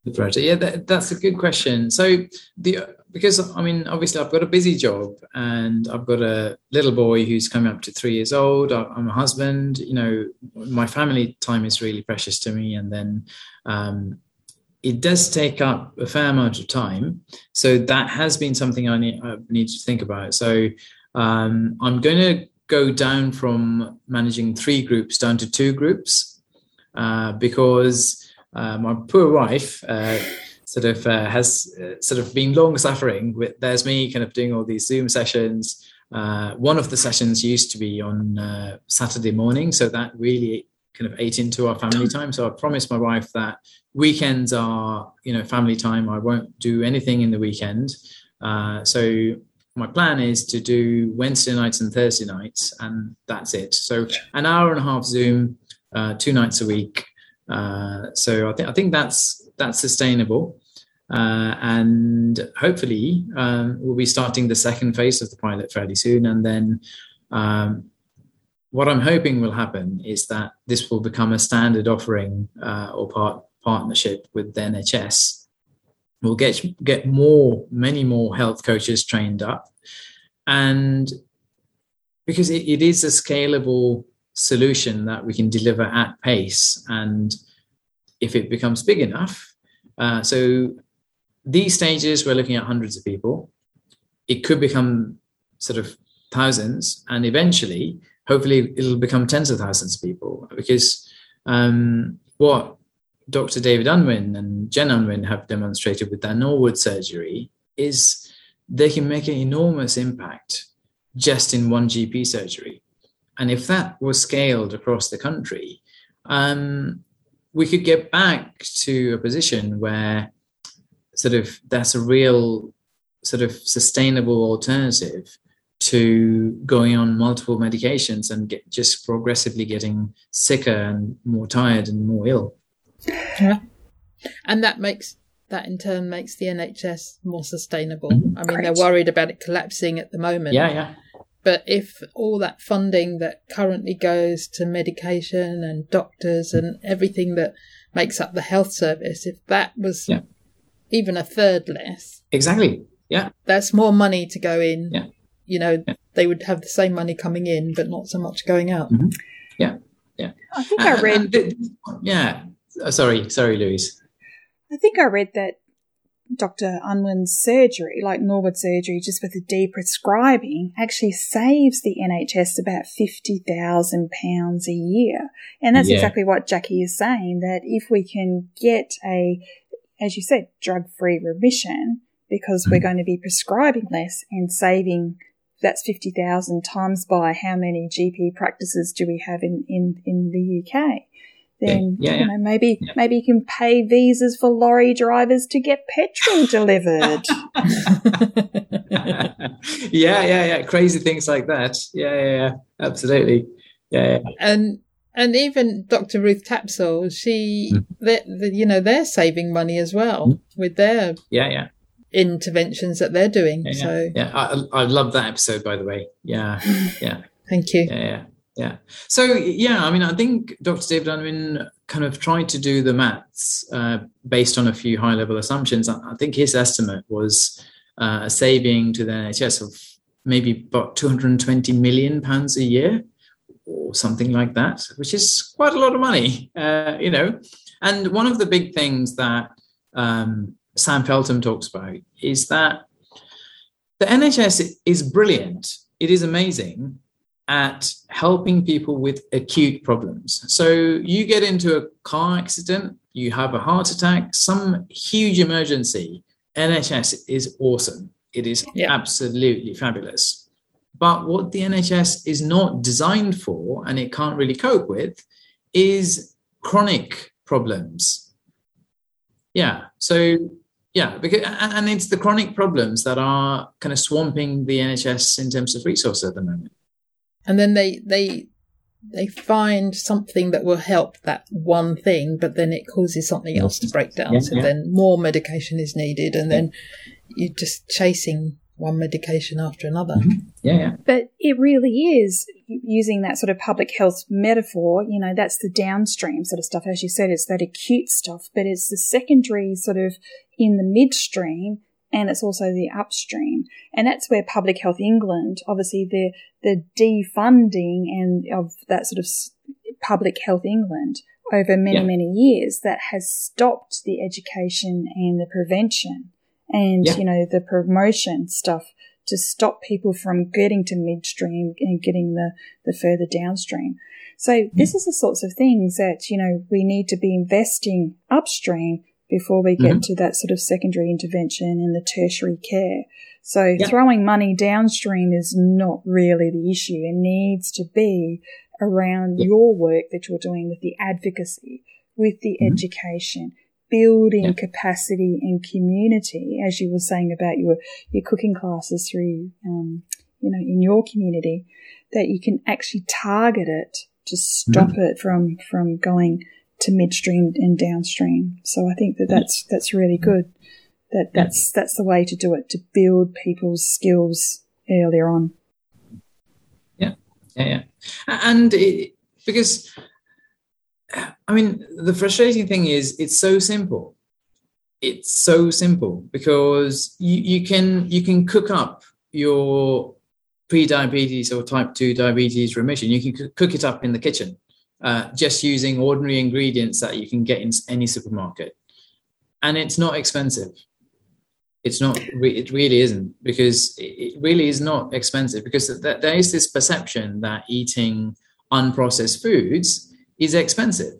The promoter, yeah, that, that's a good question. So the because I mean, obviously, I've got a busy job and I've got a little boy who's coming up to three years old. I'm a husband. You know, my family time is really precious to me, and then. Um, it does take up a fair amount of time, so that has been something I need, I need to think about. So um, I'm going to go down from managing three groups down to two groups uh, because uh, my poor wife uh, sort of uh, has uh, sort of been long suffering with there's me kind of doing all these zoom sessions. Uh, one of the sessions used to be on saturday morning so that really kind of ate into our family time. So i promised my wife that weekends are you know family time. I won't do anything in the weekend. So my plan is to do Wednesday nights and Thursday nights, and that's it. So an hour and a half Zoom, uh, two nights a week. Uh, so I think I think that's that's sustainable, uh, and hopefully um, we'll be starting the second phase of the pilot fairly soon, and then. Um, what I'm hoping will happen is that this will become a standard offering uh, or part partnership with the NHS we'll get get more many more health coaches trained up. And because it, it is a scalable solution that we can deliver at pace and if it becomes big enough uh, so these stages we're looking at hundreds of people it could become sort of thousands and eventually hopefully it'll become tens of thousands of people because um, what Dr. David Unwin and Jen Unwin have demonstrated with their Norwood surgery is they can make an enormous impact just in one GP surgery. And if that was scaled across the country, um, we could get back to a position where sort of that's a real sort of sustainable alternative to going on multiple medications and get, just progressively getting sicker and more tired and more ill. Yeah. And that makes that in turn makes the NHS more sustainable. Mm-hmm. I mean, Great. they're worried about it collapsing at the moment. Yeah, yeah. But if all that funding that currently goes to medication and doctors and everything that makes up the health service, if that was yeah. even a third less. Exactly. Yeah. That's more money to go in. Yeah. You know, yeah. they would have the same money coming in, but not so much going out. Mm-hmm. Yeah. Yeah. I think I uh, read. Uh, yeah. Oh, sorry. Sorry, Louise. I think I read that Dr. Unwin's surgery, like Norwood surgery, just with the deprescribing, actually saves the NHS about £50,000 a year. And that's yeah. exactly what Jackie is saying, that if we can get a, as you said, drug-free remission, because we're mm. going to be prescribing less and saving that's 50,000 times by how many GP practices do we have in, in, in the UK then yeah, yeah, you know maybe yeah. maybe you can pay visas for lorry drivers to get petrol [laughs] delivered. [laughs] yeah, yeah, yeah. Crazy things like that. Yeah, yeah, yeah. Absolutely. Yeah, yeah. And and even Dr. Ruth Tapsell, she, mm. they, you know, they're saving money as well mm. with their yeah, yeah interventions that they're doing. Yeah, so yeah, I, I love that episode by the way. Yeah, [laughs] yeah. Thank you. Yeah, yeah. Yeah. So yeah, I mean, I think Dr. David Unwin kind of tried to do the maths uh, based on a few high-level assumptions. I think his estimate was uh, a saving to the NHS of maybe about 220 million pounds a year, or something like that, which is quite a lot of money, uh, you know. And one of the big things that um, Sam Feltham talks about is that the NHS is brilliant. It is amazing at helping people with acute problems. So you get into a car accident, you have a heart attack, some huge emergency. NHS is awesome. It is yeah. absolutely fabulous. But what the NHS is not designed for and it can't really cope with is chronic problems. Yeah. So yeah, because and it's the chronic problems that are kind of swamping the NHS in terms of resources at the moment and then they they they find something that will help that one thing, but then it causes something else to break down. Yeah, so yeah. then more medication is needed, and then you're just chasing one medication after another. Mm-hmm. Yeah, yeah. But it really is using that sort of public health metaphor. You know, that's the downstream sort of stuff. As you said, it's that acute stuff, but it's the secondary sort of in the midstream and it's also the upstream. And that's where Public Health England, obviously the, the defunding and of that sort of Public Health England over many, yeah. many years that has stopped the education and the prevention and, yeah. you know, the promotion stuff to stop people from getting to midstream and getting the, the further downstream. So mm. this is the sorts of things that, you know, we need to be investing upstream before we get mm-hmm. to that sort of secondary intervention and the tertiary care. So throwing money downstream is not really the issue. It needs to be around your work that you're doing with the advocacy, with the mm-hmm. education, building capacity and community, as you were saying about your, your cooking classes through, um, you know, in your community, that you can actually target it to stop mm-hmm. it from, from going to midstream and downstream. So I think that that's that's really good. That that's that's the way to do it to build people's skills earlier on. Yeah, yeah, yeah. and it, because I mean the frustrating thing is it's so simple. It's so simple because you, you can you can cook up your pre-diabetes or type 2 diabetes remission you can cook it up in the kitchen uh, just using ordinary ingredients that you can get in any supermarket. And it's not expensive. It's not it really isn't because it really is not expensive because there is this perception that eating unprocessed foods is expensive.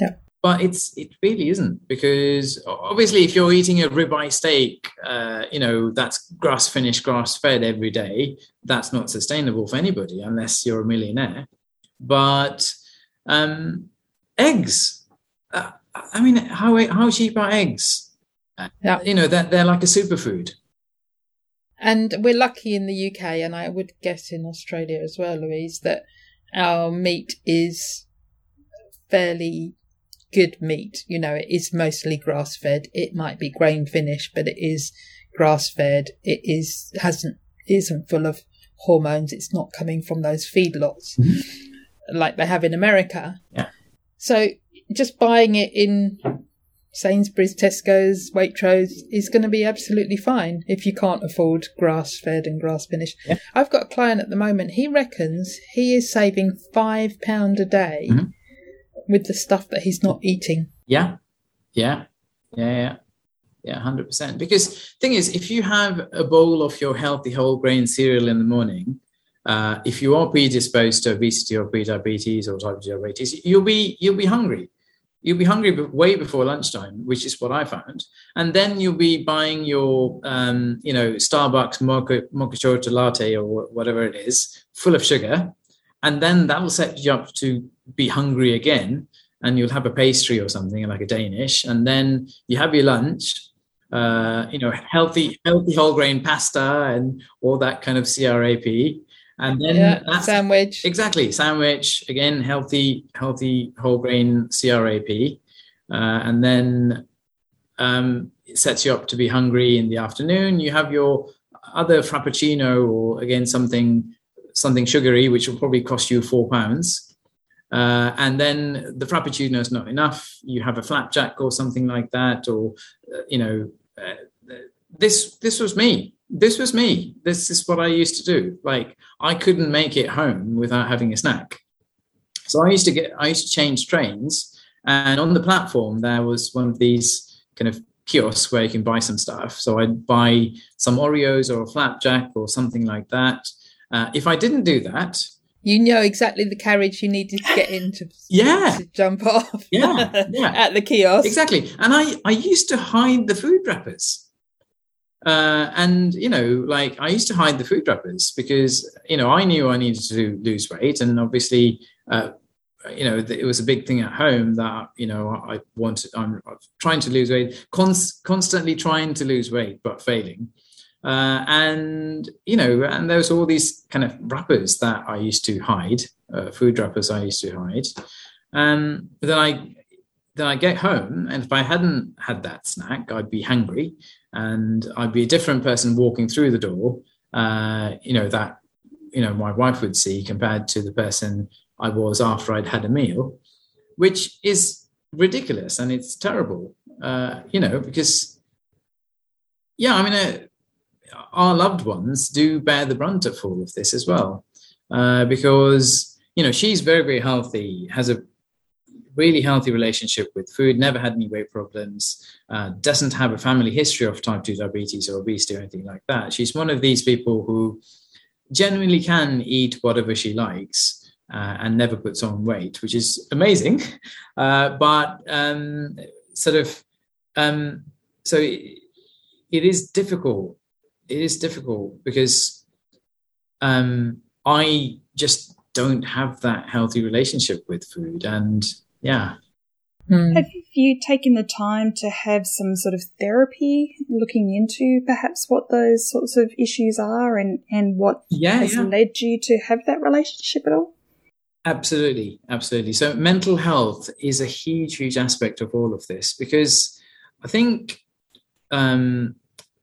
Yeah. But it's it really isn't because obviously if you're eating a ribeye steak uh, you know that's grass finished grass fed every day that's not sustainable for anybody unless you're a millionaire. But um, eggs uh, i mean how how cheap are eggs yeah. You know, that they're, they're like a superfood. And we're lucky in the UK, and I would guess in Australia as well, Louise, that our meat is fairly good meat. You know, it is mostly grass fed. It might be grain finished, but it is grass fed. It is hasn't isn't full of hormones. It's not coming from those feedlots mm-hmm. like they have in America. Yeah. So just buying it in Sainsbury's, Tesco's, Waitrose is going to be absolutely fine if you can't afford grass fed and grass finished. Yeah. I've got a client at the moment, he reckons he is saving £5 a day mm-hmm. with the stuff that he's not eating. Yeah. Yeah. Yeah. Yeah. Yeah, hundred percent. Because thing is, if you have a bowl of your healthy whole grain cereal in the morning, uh, if you are predisposed to obesity or pre-diabetes or type 2 diabetes, you'll be you'll be hungry you'll be hungry way before lunchtime, which is what I found. And then you'll be buying your, um, you know, Starbucks mocha, mocha latte or whatever it is, full of sugar. And then that will set you up to be hungry again. And you'll have a pastry or something like a Danish. And then you have your lunch, uh, you know, healthy, healthy whole grain pasta and all that kind of CRAP and then yeah, sandwich. Exactly sandwich again healthy healthy whole grain crap uh, and then um, it sets you up to be hungry in the afternoon. You have your other frappuccino or again something something sugary which will probably cost you four pounds. Uh, and then the frappuccino is not enough. You have a flapjack or something like that or uh, you know uh, this this was me this was me. This is what I used to do. Like I couldn't make it home without having a snack. So I used to get I used to change trains and on the platform there was one of these kind of kiosks where you can buy some stuff. So I'd buy some Oreos or a flapjack or something like that. Uh, if I didn't do that, you know exactly the carriage you needed to get into. yeah, to jump off. Yeah, yeah, [laughs] at the kiosk. Exactly, and I I used to hide the food wrappers. Uh, and you know, like I used to hide the food wrappers because you know I knew I needed to lose weight, and obviously, uh, you know, it was a big thing at home that you know I wanted. I'm trying to lose weight, const- constantly trying to lose weight, but failing. Uh, and you know, and there was all these kind of wrappers that I used to hide, uh, food wrappers I used to hide. Um, but then I then I get home, and if I hadn't had that snack, I'd be hungry, and I'd be a different person walking through the door. Uh, you know that you know my wife would see compared to the person I was after I'd had a meal, which is ridiculous and it's terrible. Uh, you know because yeah, I mean. Uh, our loved ones do bear the brunt of all of this as well, uh, because you know she's very very healthy, has a really healthy relationship with food, never had any weight problems, uh, doesn't have a family history of type 2 diabetes or obesity or anything like that. She's one of these people who genuinely can eat whatever she likes. Uh, and never puts on weight, which is amazing. [laughs] Uh, but um, sort of, um, so it, it is difficult. It is difficult because um, I just don't have that healthy relationship with food, and yeah. Hmm. Have you taken the time to have some sort of therapy looking into perhaps what those sorts of issues are and, and what yeah, has yeah. led you to have that relationship at all? Absolutely, absolutely. So mental health is a huge, huge aspect of all of this because I think um,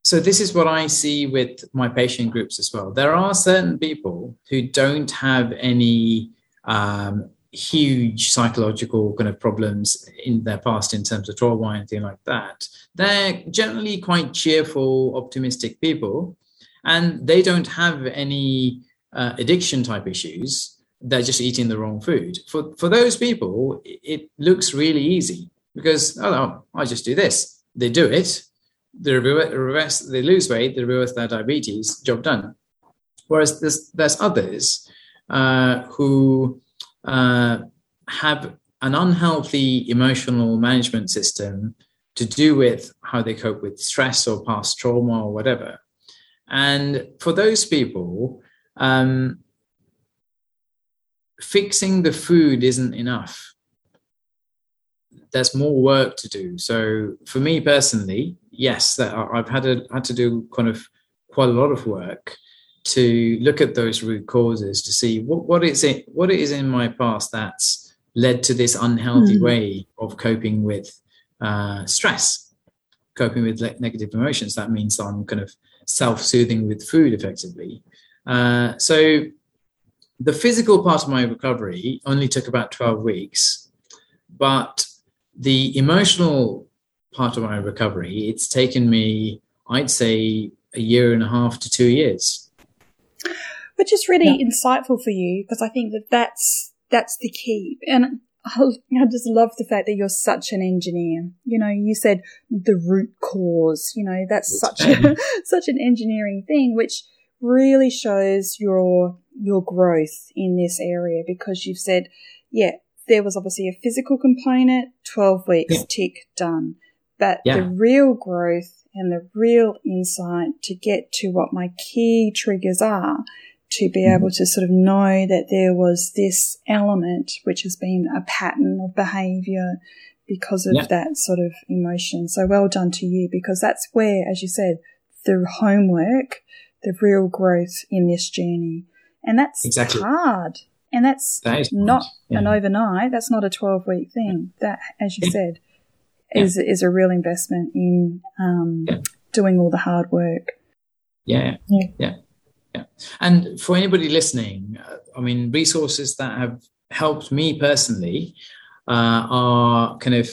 so this is what I see with my patient groups as well. There are certain people who don't have any um, huge psychological kind of problems in their past in terms of trauma or anything like that. They're generally quite cheerful, optimistic people, and they don't have any uh, addiction type issues. They're just eating the wrong food. For for those people, it looks really easy because oh, I just do this. They do it, they reverse, they lose weight, they reverse their diabetes, job done. Whereas there's there's others uh, who uh, have an unhealthy emotional management system to do with how they cope with stress or past trauma or whatever. And for those people, um, fixing the food isn't enough. There's more work to do. So for me personally, yes, that I've had a, had to do kind of quite a lot of work to look at those root causes to see what, what is it what it is in my past that's led to this unhealthy mm. way of coping with uh, stress, coping with le- negative emotions. That means I'm kind of self-soothing with food effectively. Uh, so the physical part of my recovery only took about 12 weeks, but the emotional part of my recovery, it's taken me, I'd say, a year and a half to two years. Which is really yeah. insightful for you because I think that that's that's the key. And I just love the fact that you're such an engineer. You know, you said the root cause. You know, that's such a, [laughs] such an engineering thing, which really shows your your growth in this area because you've said, yeah, there was obviously a physical component, twelve weeks, yeah. tick, done. But yeah. the real growth and the real insight to get to what my key triggers are to be mm-hmm. able to sort of know that there was this element which has been a pattern of behavior because of yeah. that sort of emotion. So well done to you because that's where, as you said, the homework, the real growth in this journey. And that's exactly. hard. And that's that not yeah. an overnight. That's not a 12 week thing. That, as you yeah. said, is, is a real investment in um, doing all the hard work. Yeah. Yeah. Yeah. And for anybody listening, uh, I mean, resources that have helped me personally uh, are kind of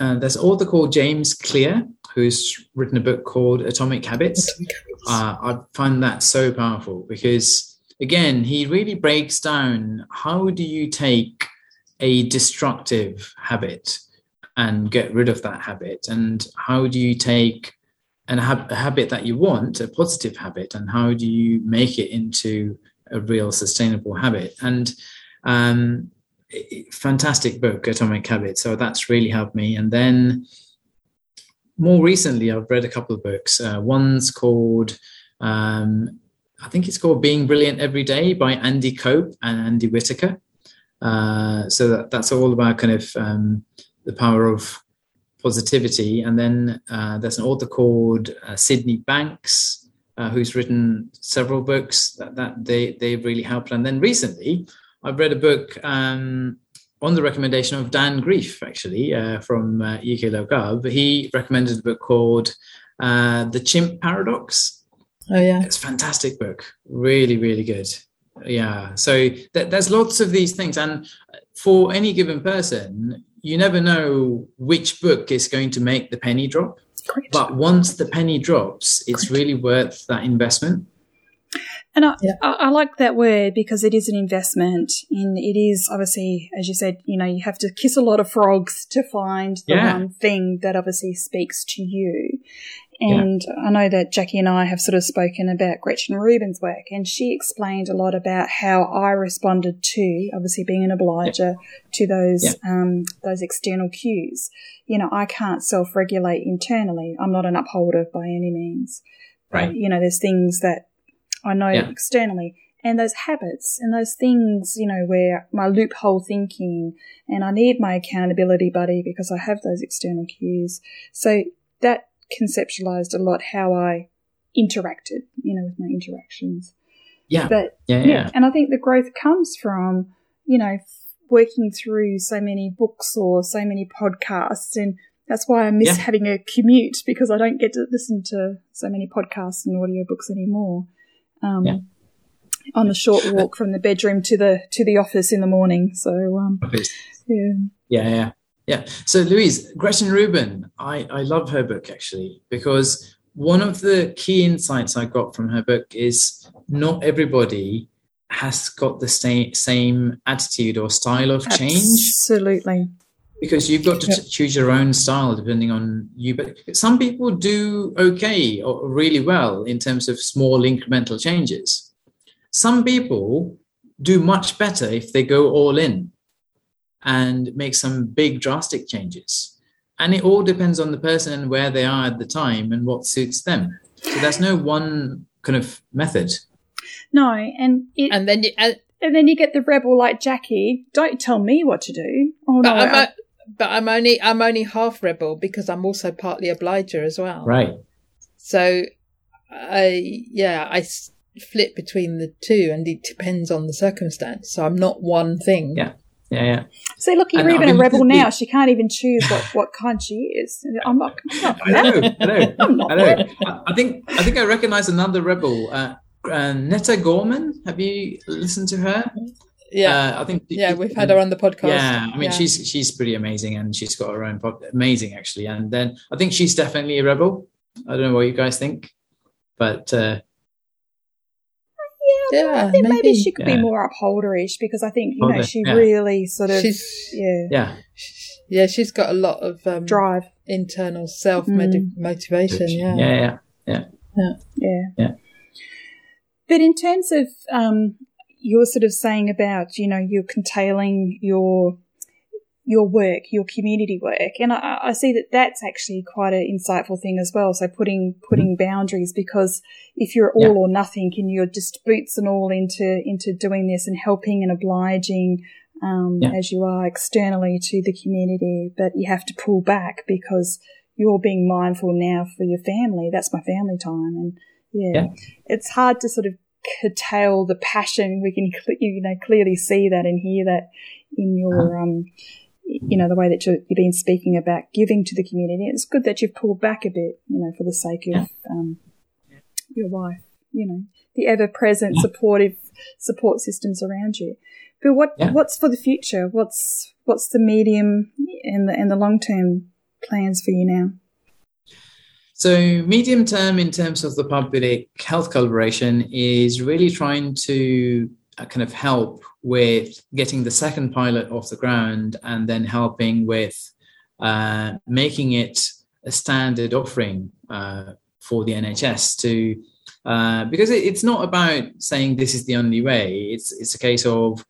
uh, there's an author called James Clear who's written a book called Atomic Habits. Uh, I find that so powerful because again, he really breaks down how do you take a destructive habit and get rid of that habit, and how do you take and a, a habit that you want, a positive habit, and how do you make it into a real sustainable habit? And um, fantastic book, Atomic Habits. So that's really helped me. And then more recently, I've read a couple of books. Uh, one's called, um, I think it's called Being Brilliant Every Day by Andy Cope and Andy Whittaker. Uh, so that, that's all about kind of um, the power of positivity. And then uh, there's an author called uh, Sydney Banks, uh, who's written several books that, that they, they've really helped. And then recently, I've read a book um, on the recommendation of Dan Grief, actually, uh, from uh, UK Low He recommended a book called uh, The Chimp Paradox. Oh, yeah. It's a fantastic book. Really, really good. Yeah. So th- there's lots of these things. And for any given person, you never know which book is going to make the penny drop. Great. But once the penny drops, it's Great. really worth that investment. And I, yeah. I, I, like that word because it is an investment. And it is obviously, as you said, you know, you have to kiss a lot of frogs to find the yeah. one thing that obviously speaks to you. And yeah. I know that Jackie and I have sort of spoken about Gretchen Rubin's work, and she explained a lot about how I responded to, obviously being an obliger, yeah. to those yeah. um, those external cues. You know, I can't self regulate internally. I'm not an upholder by any means. Right. But, you know, there's things that I know externally, and those habits and those things, you know, where my loophole thinking, and I need my accountability buddy because I have those external cues. So that conceptualized a lot how I interacted, you know, with my interactions. Yeah. But yeah, yeah. yeah. And I think the growth comes from, you know, working through so many books or so many podcasts. And that's why I miss yeah. having a commute because I don't get to listen to so many podcasts and audiobooks anymore. Um, yeah. On the short [laughs] walk from the bedroom to the to the office in the morning, so um, yeah, yeah, yeah. Yeah. So, Louise, Gretchen Rubin, I, I love her book actually, because one of the key insights I got from her book is not everybody has got the same, same attitude or style of change. Absolutely. because you've got to t- choose your own style depending on you. But some people do okay or really well in terms of small incremental changes. Some people do much better if they go all in and make some big drastic changes. And it all depends on the person and where they are at the time and what suits them. So there's no one kind of method. No, and it, and, And then you, uh, and, then you get the rebel like Jackie. Don't tell me what to do. Oh but no, I'm, I- o- but I'm only I'm only half rebel because I'm also partly obliger as well. Right. So I yeah I flip between the two, and it depends on the circumstance. So I'm not one thing. Yeah. Yeah. Yeah. see, look, you're And I even mean, a rebel now. She can't even choose what, what kind she is. I'm not. I'm not I know, I know, [laughs] I'm not I know. I, I think I think I recognize another rebel, uh, uh, Netta Gorman. Have you listened to her? Yeah, uh, I think. yeah, we've had her on the podcast. Yeah, I mean Yeah. she's she's pretty amazing, and she's got her own pod, amazing actually. And then I think she's definitely a rebel. I don't know what you guys think, but uh, yeah, I think maybe, maybe. she could be more upholderish because I think you know she yeah. really sort of She's yeah, yeah, yeah, she's got a lot of um, drive. internal self Mm. motivation. Yeah. yeah, yeah, Yeah. Yeah. But in terms of um, you're sort of saying about you know you're curtailing your your work, your community work, and I, I see that that's actually quite an insightful thing as well. So putting putting boundaries because if you're all Mm-hmm. Yeah. or nothing, and you're just boots and all into into doing this and helping and obliging. Um, Yeah. as you are externally to the community, but you have to pull back because you're being mindful now for your family. That's my family time, and yeah, Yeah. it's hard to sort of curtail the passion. We can [laughs] you know clearly see that and hear that in your um, you know the way that you've been speaking about giving to the community. It's good that you've pulled back a bit, you know, for the sake of um, your wife. You know, the ever present supportive support systems around you. But what Yeah. what's for the future? What's what's the medium and the and the long term plans for you now? So, medium term, in terms of the public health collaboration, is really trying to kind of help with getting the second pilot off the ground and then helping with uh, making it a standard offering uh, for the NHS to. Uh, because it, it's not about saying this is the only way. It's it's a case of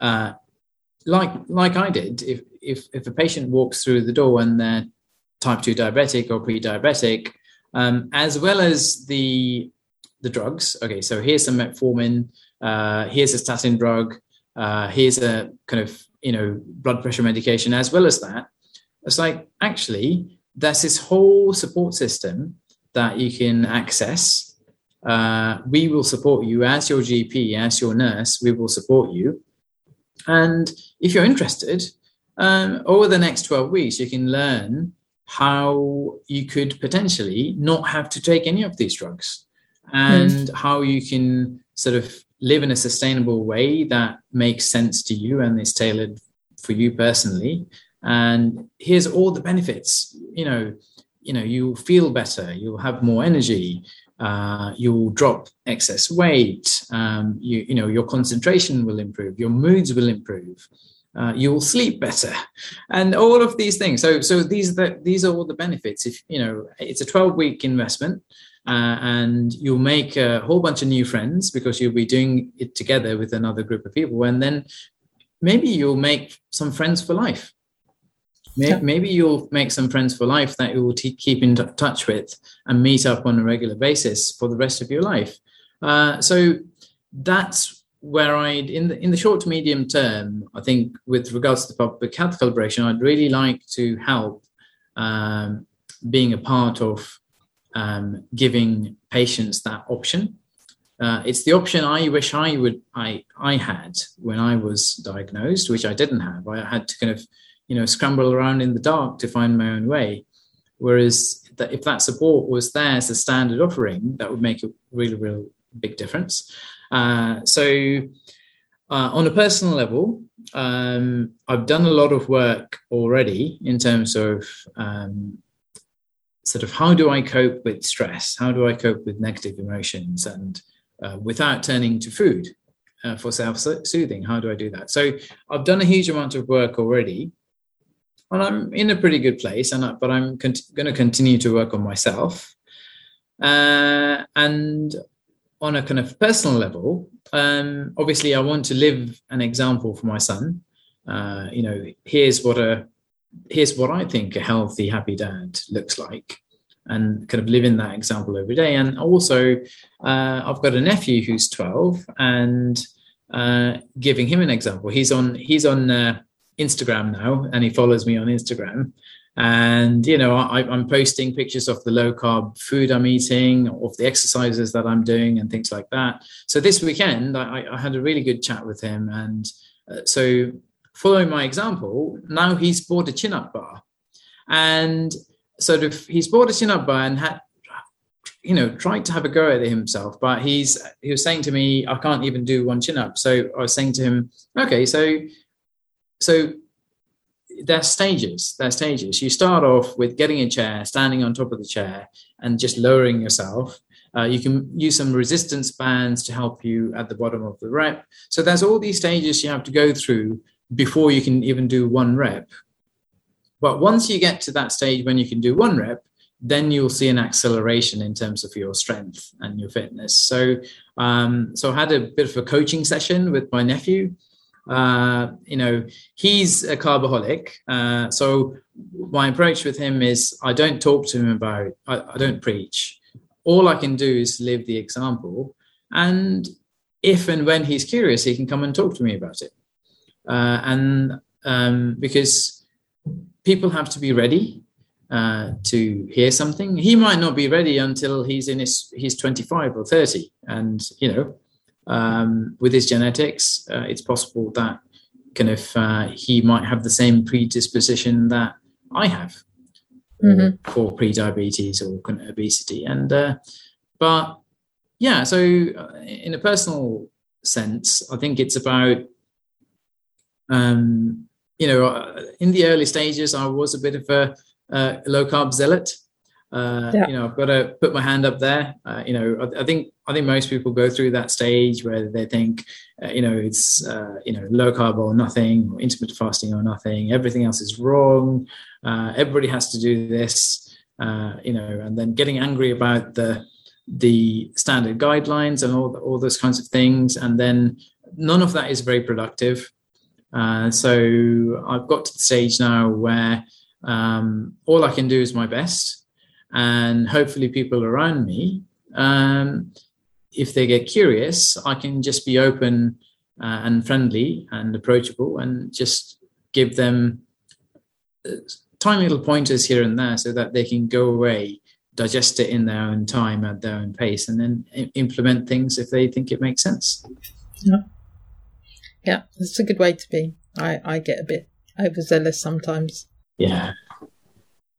uh, like like I did. If if if a patient walks through the door and they're type 2 diabetic or pre-diabetic um, as well as the the drugs okay so here's some metformin uh, here's a statin drug. Uh, here's a kind of you know blood pressure medication as well as that. It's like actually there's this whole support system that you can access. Uh, we will support you as your gp as your nurse. We will support you. And if you're interested um, over the next 12 weeks you can learn how you could potentially not have to take any of these drugs. And how you can sort of live in a sustainable way that makes sense to you and is tailored for you personally. And here's all the benefits. You know you know you'll feel better you'll have more energy uh, you'll drop excess weight um, you, you know your concentration will improve your moods will improve uh, you will sleep better and all of these things. So so these are the, these are all the benefits. If you know it's a 12 week investment uh, and you'll make a whole bunch of new friends because you'll be doing it together with another group of people. And then maybe you'll make some friends for life. Maybe you'll make some friends for life that you will t- keep in t- touch with and meet up on a regular basis for the rest of your life. Uh, so that's where I'd in the in the short to medium term, I think with regards to the public health collaboration, I'd really like to help um, being a part of um, giving patients that option. Uh, it's the option I wish I would I I had when I was diagnosed, which I didn't have. I had to kind of you know scramble around in the dark to find my own way. Whereas that if that support was there as a standard offering, that would make a really real big difference. Uh, so, uh, on a personal level, um, I've done a lot of work already in terms of um, sort of how do I cope with stress? How do I cope with negative emotions? And uh, without turning to food uh, for self soothing, how do I do that? So, I've done a huge amount of work already. and I'm in a pretty good place, and I, but I'm con- going to continue to work on myself. Uh, and on a kind of personal level, um, obviously, I want to live an example for my son. Uh, you know, here's what a here's what I think a healthy, happy dad looks like, and kind of living that example every day. And also, uh, I've got a nephew who's 12, and uh, giving him an example. He's on he's on uh, Instagram now, and he follows me on Instagram. And you know, I, am posting pictures of the low carb food I'm eating, of the exercises that I'm doing, and things like that. So this weekend, I, I had a really good chat with him, and uh, so following my example, now he's bought a chin up bar, and sort of he's bought a chin up bar and had you know tried to have a go at it himself but he's he was saying to me i can't even do one chin up so i was saying to him okay so so there's stages there's stages. You start off with getting a chair standing on top of the chair and just lowering yourself. Uh, you can use some resistance bands to help you at the bottom of the rep. So there's all these stages you have to go through before you can even do one rep but once you get to that stage when you can do one rep then you'll see an acceleration in terms of your strength and your fitness. So, um, so I had a bit of a coaching session with my nephew. Uh, you know, he's a carbaholic. Uh, so my approach with him is I don't talk to him about, I, I don't preach. All I can do is live the example. And if and when he's curious, he can come and talk to me about it. Uh, and um, because people have to be ready uh, to hear something. He might not be ready until he's in his he's 25 or 30, and you know, um, with his genetics, uh, it's possible that kind of uh, he might have the same predisposition that I have mm-hmm. for pre-diabetes or kind of obesity, and uh, but yeah, so uh, in a personal sense, I think it's about um, you know, uh, in the early stages, I was a bit of a uh, low carb zealot. Uh, yeah. You know, I've got to put my hand up there. Uh, you know, I, I, think I think most people go through that stage where they think, uh, you know, it's uh, you know low carb or nothing, or intermittent fasting or nothing. Everything else is wrong. Uh, everybody has to do this. you know, and then getting angry about the the standard guidelines and all all those kinds of things, and then none of that is very productive. So I've got to the stage now where um, all I can do is my best, and hopefully, people around me, um, if they get curious, I can just be open uh, and friendly and approachable, and just give them uh, tiny little pointers here and there so that they can go away, digest it in their own time at their own pace, and then implement things if they think it makes sense. Yeah, yeah, that's a good way to be. I I get a bit overzealous sometimes. Yeah.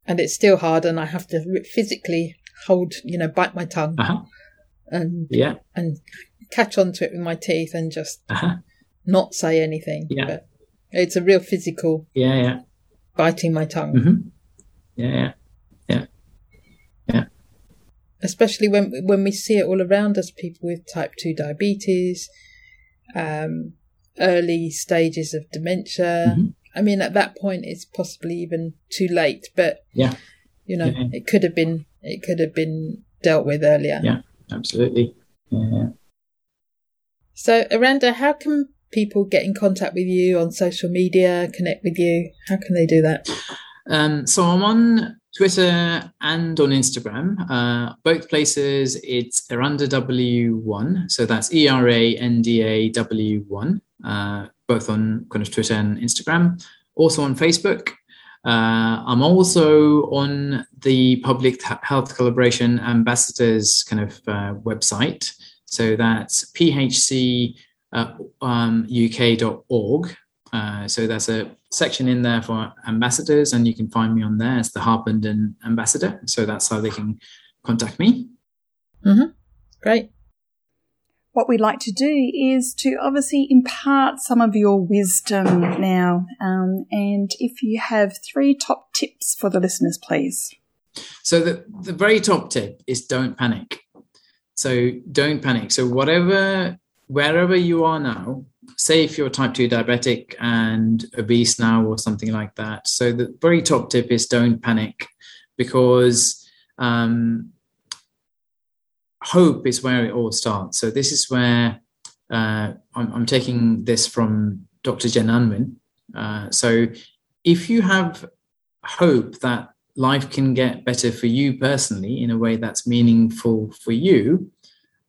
And it's still hard, and I have to physically hold, you know, bite my tongue, uh-huh. and yeah, and catch onto it with my teeth, and just uh-huh. not say anything. Yeah, but it's a real physical. Yeah, yeah. Biting my tongue. Mm-hmm. Yeah, yeah, yeah, yeah. Especially when when we see it all around us, people with type two diabetes, um, early stages of dementia. Mm-hmm I mean, at that point, it's possibly even too late. But yeah, you know, yeah. it could have been it could have been dealt with earlier. Yeah, absolutely. Yeah. So, Aranda, how can people get in contact with you on social media, connect with you? How can they do that? Um, so I'm on Twitter and on Instagram. Uh, both places, it's Aranda W1. So that's E R A N D A W1. Uh, both on kind of Twitter and Instagram, also on Facebook. Uh, I'm also on the Public Health Collaboration Ambassadors kind of uh, website. So that's phcuk.org. Uh, um, so there's a section in there for ambassadors, and you can find me on there as the Harpenden ambassador. So that's how they can contact me. Mm-hmm. Great what we'd like to do is to obviously impart some of your wisdom now. Um, and if you have three top tips for the listeners, please. So, the, the very top tip is don't panic. So, don't panic. So, whatever, wherever you are now, say if you're type 2 diabetic and obese now or something like that. So the very top tip is don't panic because um, hope is where it all starts. So this is where uh, I'm, I'm, taking this from Dr. Jen Unwin. Uh, so if you have hope that life can get better for you personally in a way that's meaningful for you,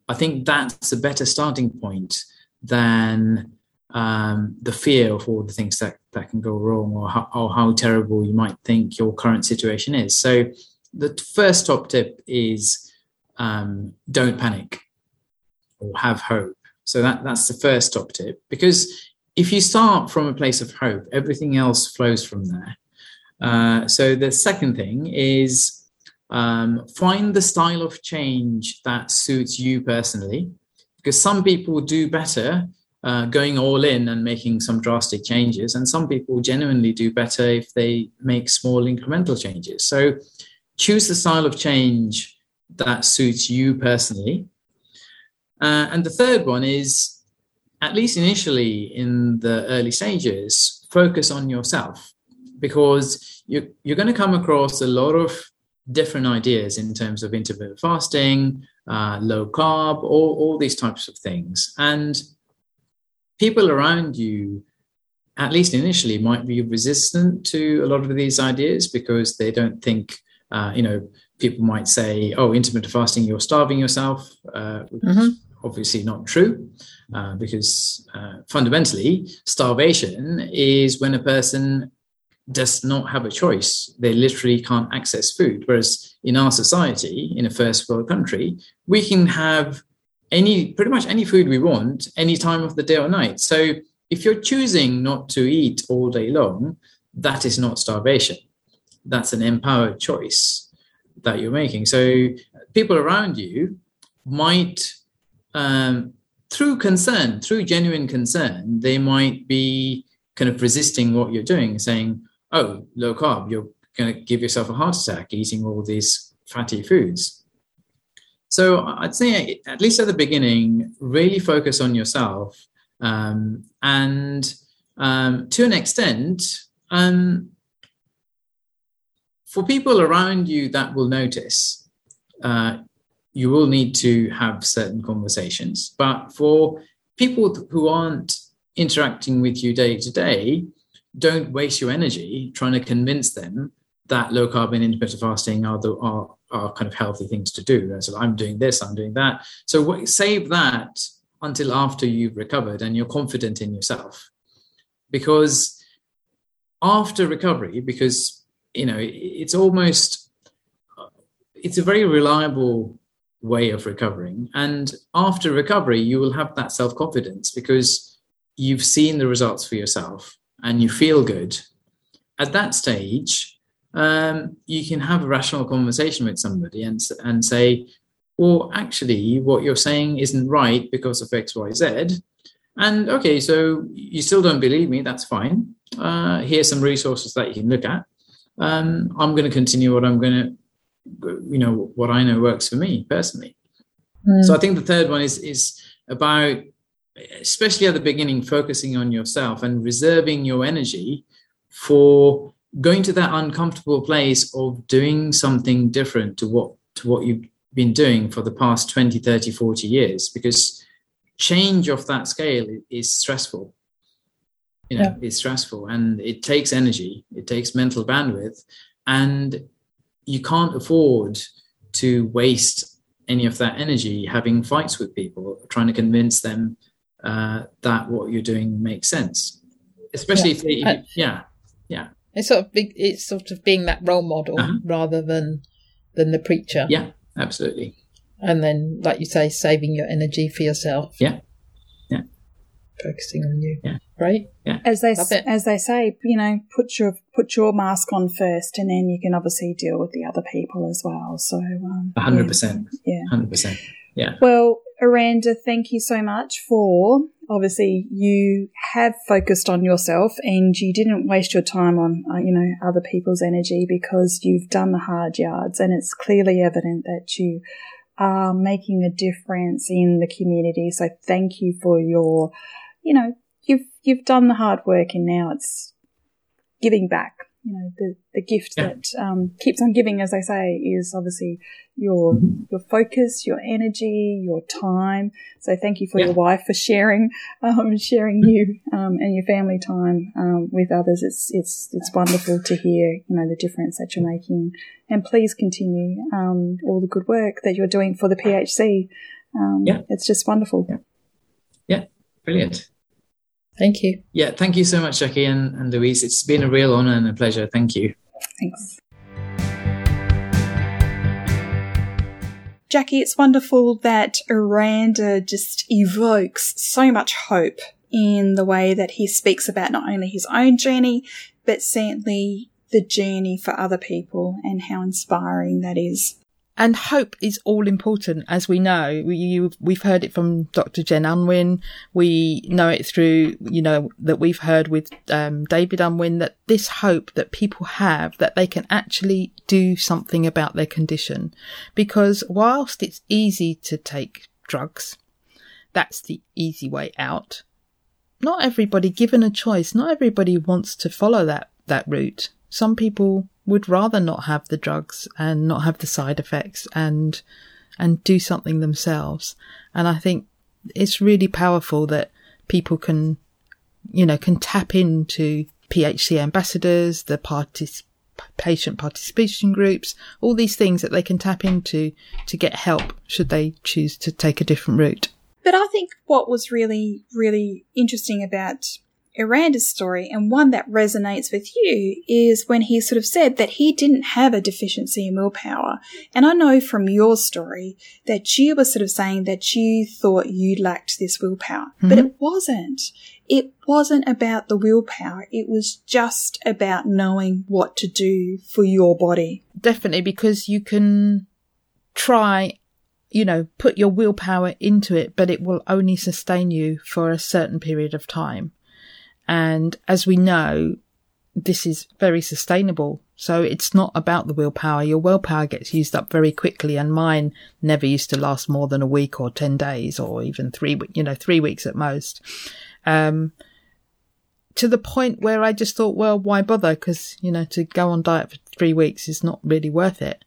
I think that's a better starting point than um, the fear of all the things that, that can go wrong or how, or how terrible you might think your current situation is. So, the first top tip is um, don't panic or have hope. So, that, that's the first top tip because if you start from a place of hope, everything else flows from there. Uh, so, the second thing is um, find the style of change that suits you personally, because some people do better uh, going all in and making some drastic changes, and some people genuinely do better if they make small incremental changes. So choose the style of change that suits you personally. Uh, and the third one is, at least initially in the early stages, focus on yourself because you, you're going to come across a lot of different ideas in terms of intermittent fasting, uh, low carb, all, all these types of things. And people around you, at least initially, might be resistant to a lot of these ideas because they don't think, uh, you know, people might say, oh, intermittent fasting, you're starving yourself, uh, which mm-hmm. is obviously not true. Uh, because uh, fundamentally, starvation is when a person does not have a choice. They literally can't access food. Whereas in our society, in a first world country, we can have any pretty much any food we want any time of the day or night. So if you're choosing not to eat all day long, that is not starvation. That's an empowered choice that you're making. So people around you might, um, through concern, through genuine concern, they might be kind of resisting what you're doing, saying, oh, low carb, you're going to give yourself a heart attack eating all these fatty foods. So I'd say, at least at the beginning, really focus on yourself. Um, and um, to an extent, um, for people around you that will notice, uh, you will need to have certain conversations. But for people who aren't interacting with you day to day, don't waste your energy trying to convince them that low carb and intermittent fasting are the are, are kind of healthy things to do. So I'm doing this, I'm doing that. So save that until after you've recovered and you're confident in yourself, because after recovery, because you know it's almost it's a very reliable way of recovering, and after recovery you will have that self confidence because you've seen the results for yourself and you feel good, at that stage, um, you can have a rational conversation with somebody and, and say, well, actually, what you're saying isn't right because of X, Y, Z. And okay, so you still don't believe me, that's fine. Uh, here's some resources that you can look at. Um, I'm going to continue what I'm going to, you know, what I know works for me personally. Mm. So I think the third one is is about especially at the beginning, focusing on yourself and reserving your energy for going to that uncomfortable place of doing something different to what to what you've been doing for the past 20 30 40 years because change of that scale is stressful you know yeah. it's stressful and it takes energy it takes mental bandwidth and you can't afford to waste any of that energy having fights with people trying to convince them uh, that what you're doing makes sense. Especially yeah. if, they, yeah, yeah. It's sort of big, it's sort of being that role model uh-huh. rather than than the preacher. Yeah, absolutely. And then, like you say, saving your energy for yourself. Yeah. Focusing on you. Yeah. Right. Yeah. As they as they say, you know, put your put your mask on first, and then you can obviously deal with the other people as well. So, um, hundred percent. Yeah. Hundred percent. Yeah. Well, Aranda, thank you so much for obviously you have focused on yourself and you didn't waste your time on uh, you know other people's energy because you've done the hard yards and it's clearly evident that you are making a difference in the community so thank you for your you know you've you've done the hard work, and now it's giving back. You know, the the gift Yeah. that um, keeps on giving, as they say, is obviously your your focus, your energy, your time. So thank you for Yeah. your wife for sharing um, sharing you um, and your family time um, with others. It's it's it's wonderful to hear you know the difference that you're making, and please continue um, all the good work that you're doing for the PHC. Um, Yeah. it's just wonderful. Yeah, brilliant. Thank you. Yeah, thank you so much, Jackie and, and Louise. It's been a real honor and a pleasure. Thank you. Thanks. Jackie, it's wonderful that Aranda just evokes so much hope in the way that he speaks about not only his own journey, but certainly the journey for other people and how inspiring that is. And hope is all important, as we know. We, we've heard it from Dr. Jen Unwin. We know it through, you know, that we've heard with um, David Unwin that this hope that people have that they can actually do something about their condition. Because whilst it's easy to take drugs, that's the easy way out. Not everybody, given a choice, not everybody wants to follow that, that route. Some people would rather not have the drugs and not have the side effects and and do something themselves. And I think it's really powerful that people can, you know, can tap into PHC ambassadors, the partic- patient participation groups, all these things that they can tap into to get help should they choose to take a different route. But I think what was really, really interesting about Aranda's story and one that resonates with you is when he sort of said that he didn't have a deficiency in willpower. And I know from your story that you were sort of saying that you thought you lacked this willpower, but mm-hmm. it wasn't. It wasn't about the willpower. It was just about knowing what to do for your body. Definitely because you can try you know, put your willpower into it, but it will only sustain you for a certain period of time. And as we know, this is very sustainable. So it's not about the willpower. Your willpower gets used up very quickly and mine never used to last more than a week or 10 days or even three, you know, three weeks at most. Um, to the point where I just thought, well, why bother? Because, you know, to go on diet for three weeks is not really worth it.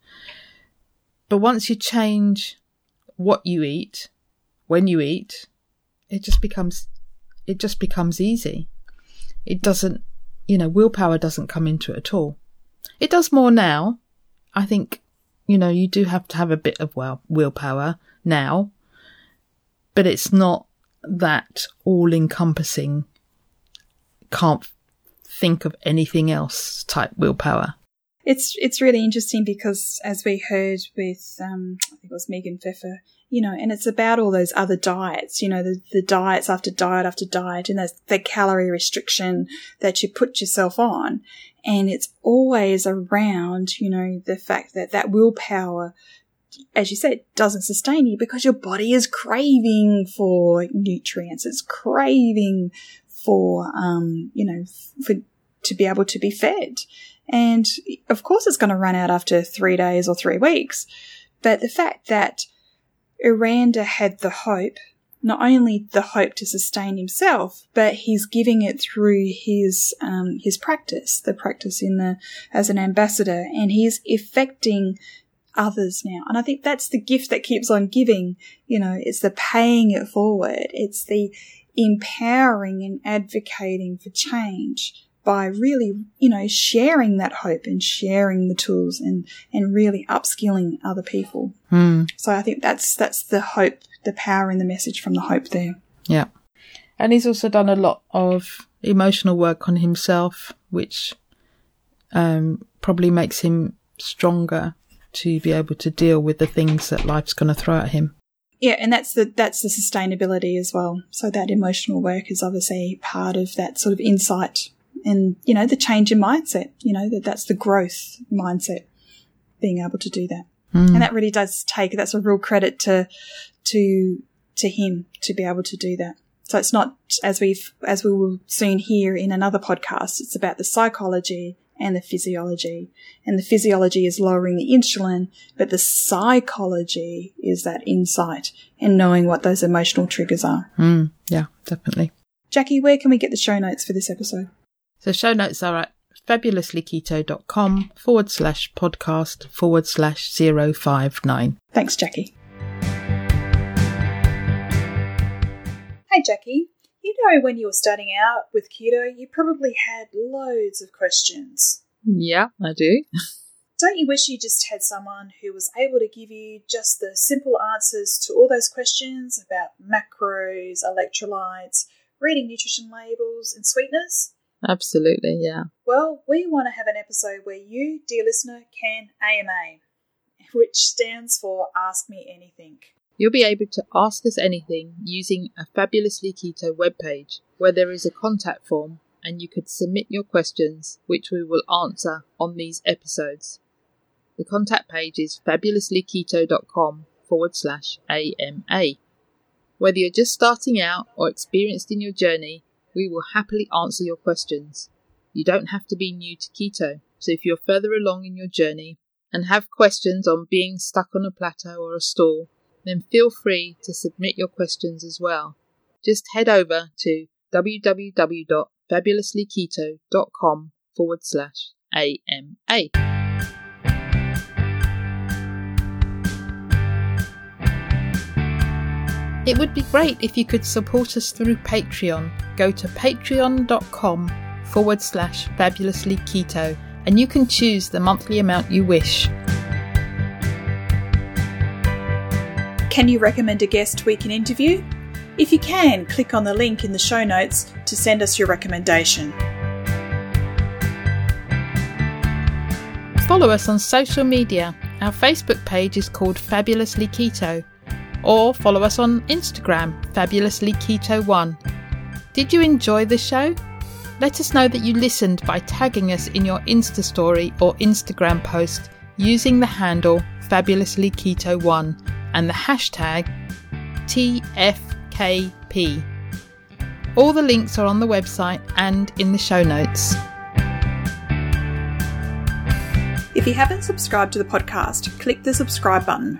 But once you change what you eat, when you eat, it just becomes, it just becomes easy. It doesn't, you know, willpower doesn't come into it at all. It does more now. I think, you know, you do have to have a bit of well, willpower now, but it's not that all encompassing, can't think of anything else type willpower. It's it's really interesting because as we heard with um, I think it was Megan Pfeffer, you know, and it's about all those other diets, you know, the, the diets after diet after diet, and there's the calorie restriction that you put yourself on, and it's always around, you know, the fact that that willpower, as you said, doesn't sustain you because your body is craving for nutrients, it's craving for, um, you know, for to be able to be fed. And of course, it's going to run out after three days or three weeks. But the fact that Aranda had the hope, not only the hope to sustain himself, but he's giving it through his um, his practice, the practice in the as an ambassador, and he's affecting others now. And I think that's the gift that keeps on giving. You know, it's the paying it forward. It's the empowering and advocating for change by really, you know, sharing that hope and sharing the tools and, and really upskilling other people. Hmm. So I think that's, that's the hope, the power in the message from the hope there. Yeah. And he's also done a lot of emotional work on himself, which um, probably makes him stronger to be able to deal with the things that life's going to throw at him. Yeah, and that's the that's the sustainability as well. So that emotional work is obviously part of that sort of insight and you know the change in mindset. You know that that's the growth mindset, being able to do that, Mm. and that really does take that's a real credit to to to him to be able to do that. So it's not as we've as we will soon hear in another podcast. It's about the psychology and the physiology, and the physiology is lowering the insulin, but the psychology is that insight and knowing what those emotional triggers are. Mm. Yeah, definitely. Jackie, where can we get the show notes for this episode? So show notes are at fabulouslyketo.com forward slash podcast forward slash 059. Thanks, Jackie. Hey, Jackie. You know, when you were starting out with keto, you probably had loads of questions. Yeah, I do. Don't you wish you just had someone who was able to give you just the simple answers to all those questions about macros, electrolytes, reading nutrition labels, and sweeteners? Absolutely, yeah. Well, we want to have an episode where you, dear listener, can AMA, which stands for Ask Me Anything. You'll be able to ask us anything using a Fabulously Keto webpage where there is a contact form and you could submit your questions, which we will answer on these episodes. The contact page is fabulouslyketo.com forward slash AMA. Whether you're just starting out or experienced in your journey, we will happily answer your questions. You don't have to be new to keto, so if you're further along in your journey and have questions on being stuck on a plateau or a stall, then feel free to submit your questions as well. Just head over to www.fabulouslyketo.com forward slash AMA. It would be great if you could support us through Patreon. Go to patreon.com forward slash fabulously keto and you can choose the monthly amount you wish. Can you recommend a guest we can interview? If you can, click on the link in the show notes to send us your recommendation. Follow us on social media. Our Facebook page is called Fabulously Keto or follow us on Instagram, Fabulously Keto One. Did you enjoy the show? Let us know that you listened by tagging us in your Insta story or Instagram post using the handle Fabulously Keto One and the hashtag TFKP. All the links are on the website and in the show notes. If you haven't subscribed to the podcast, click the subscribe button.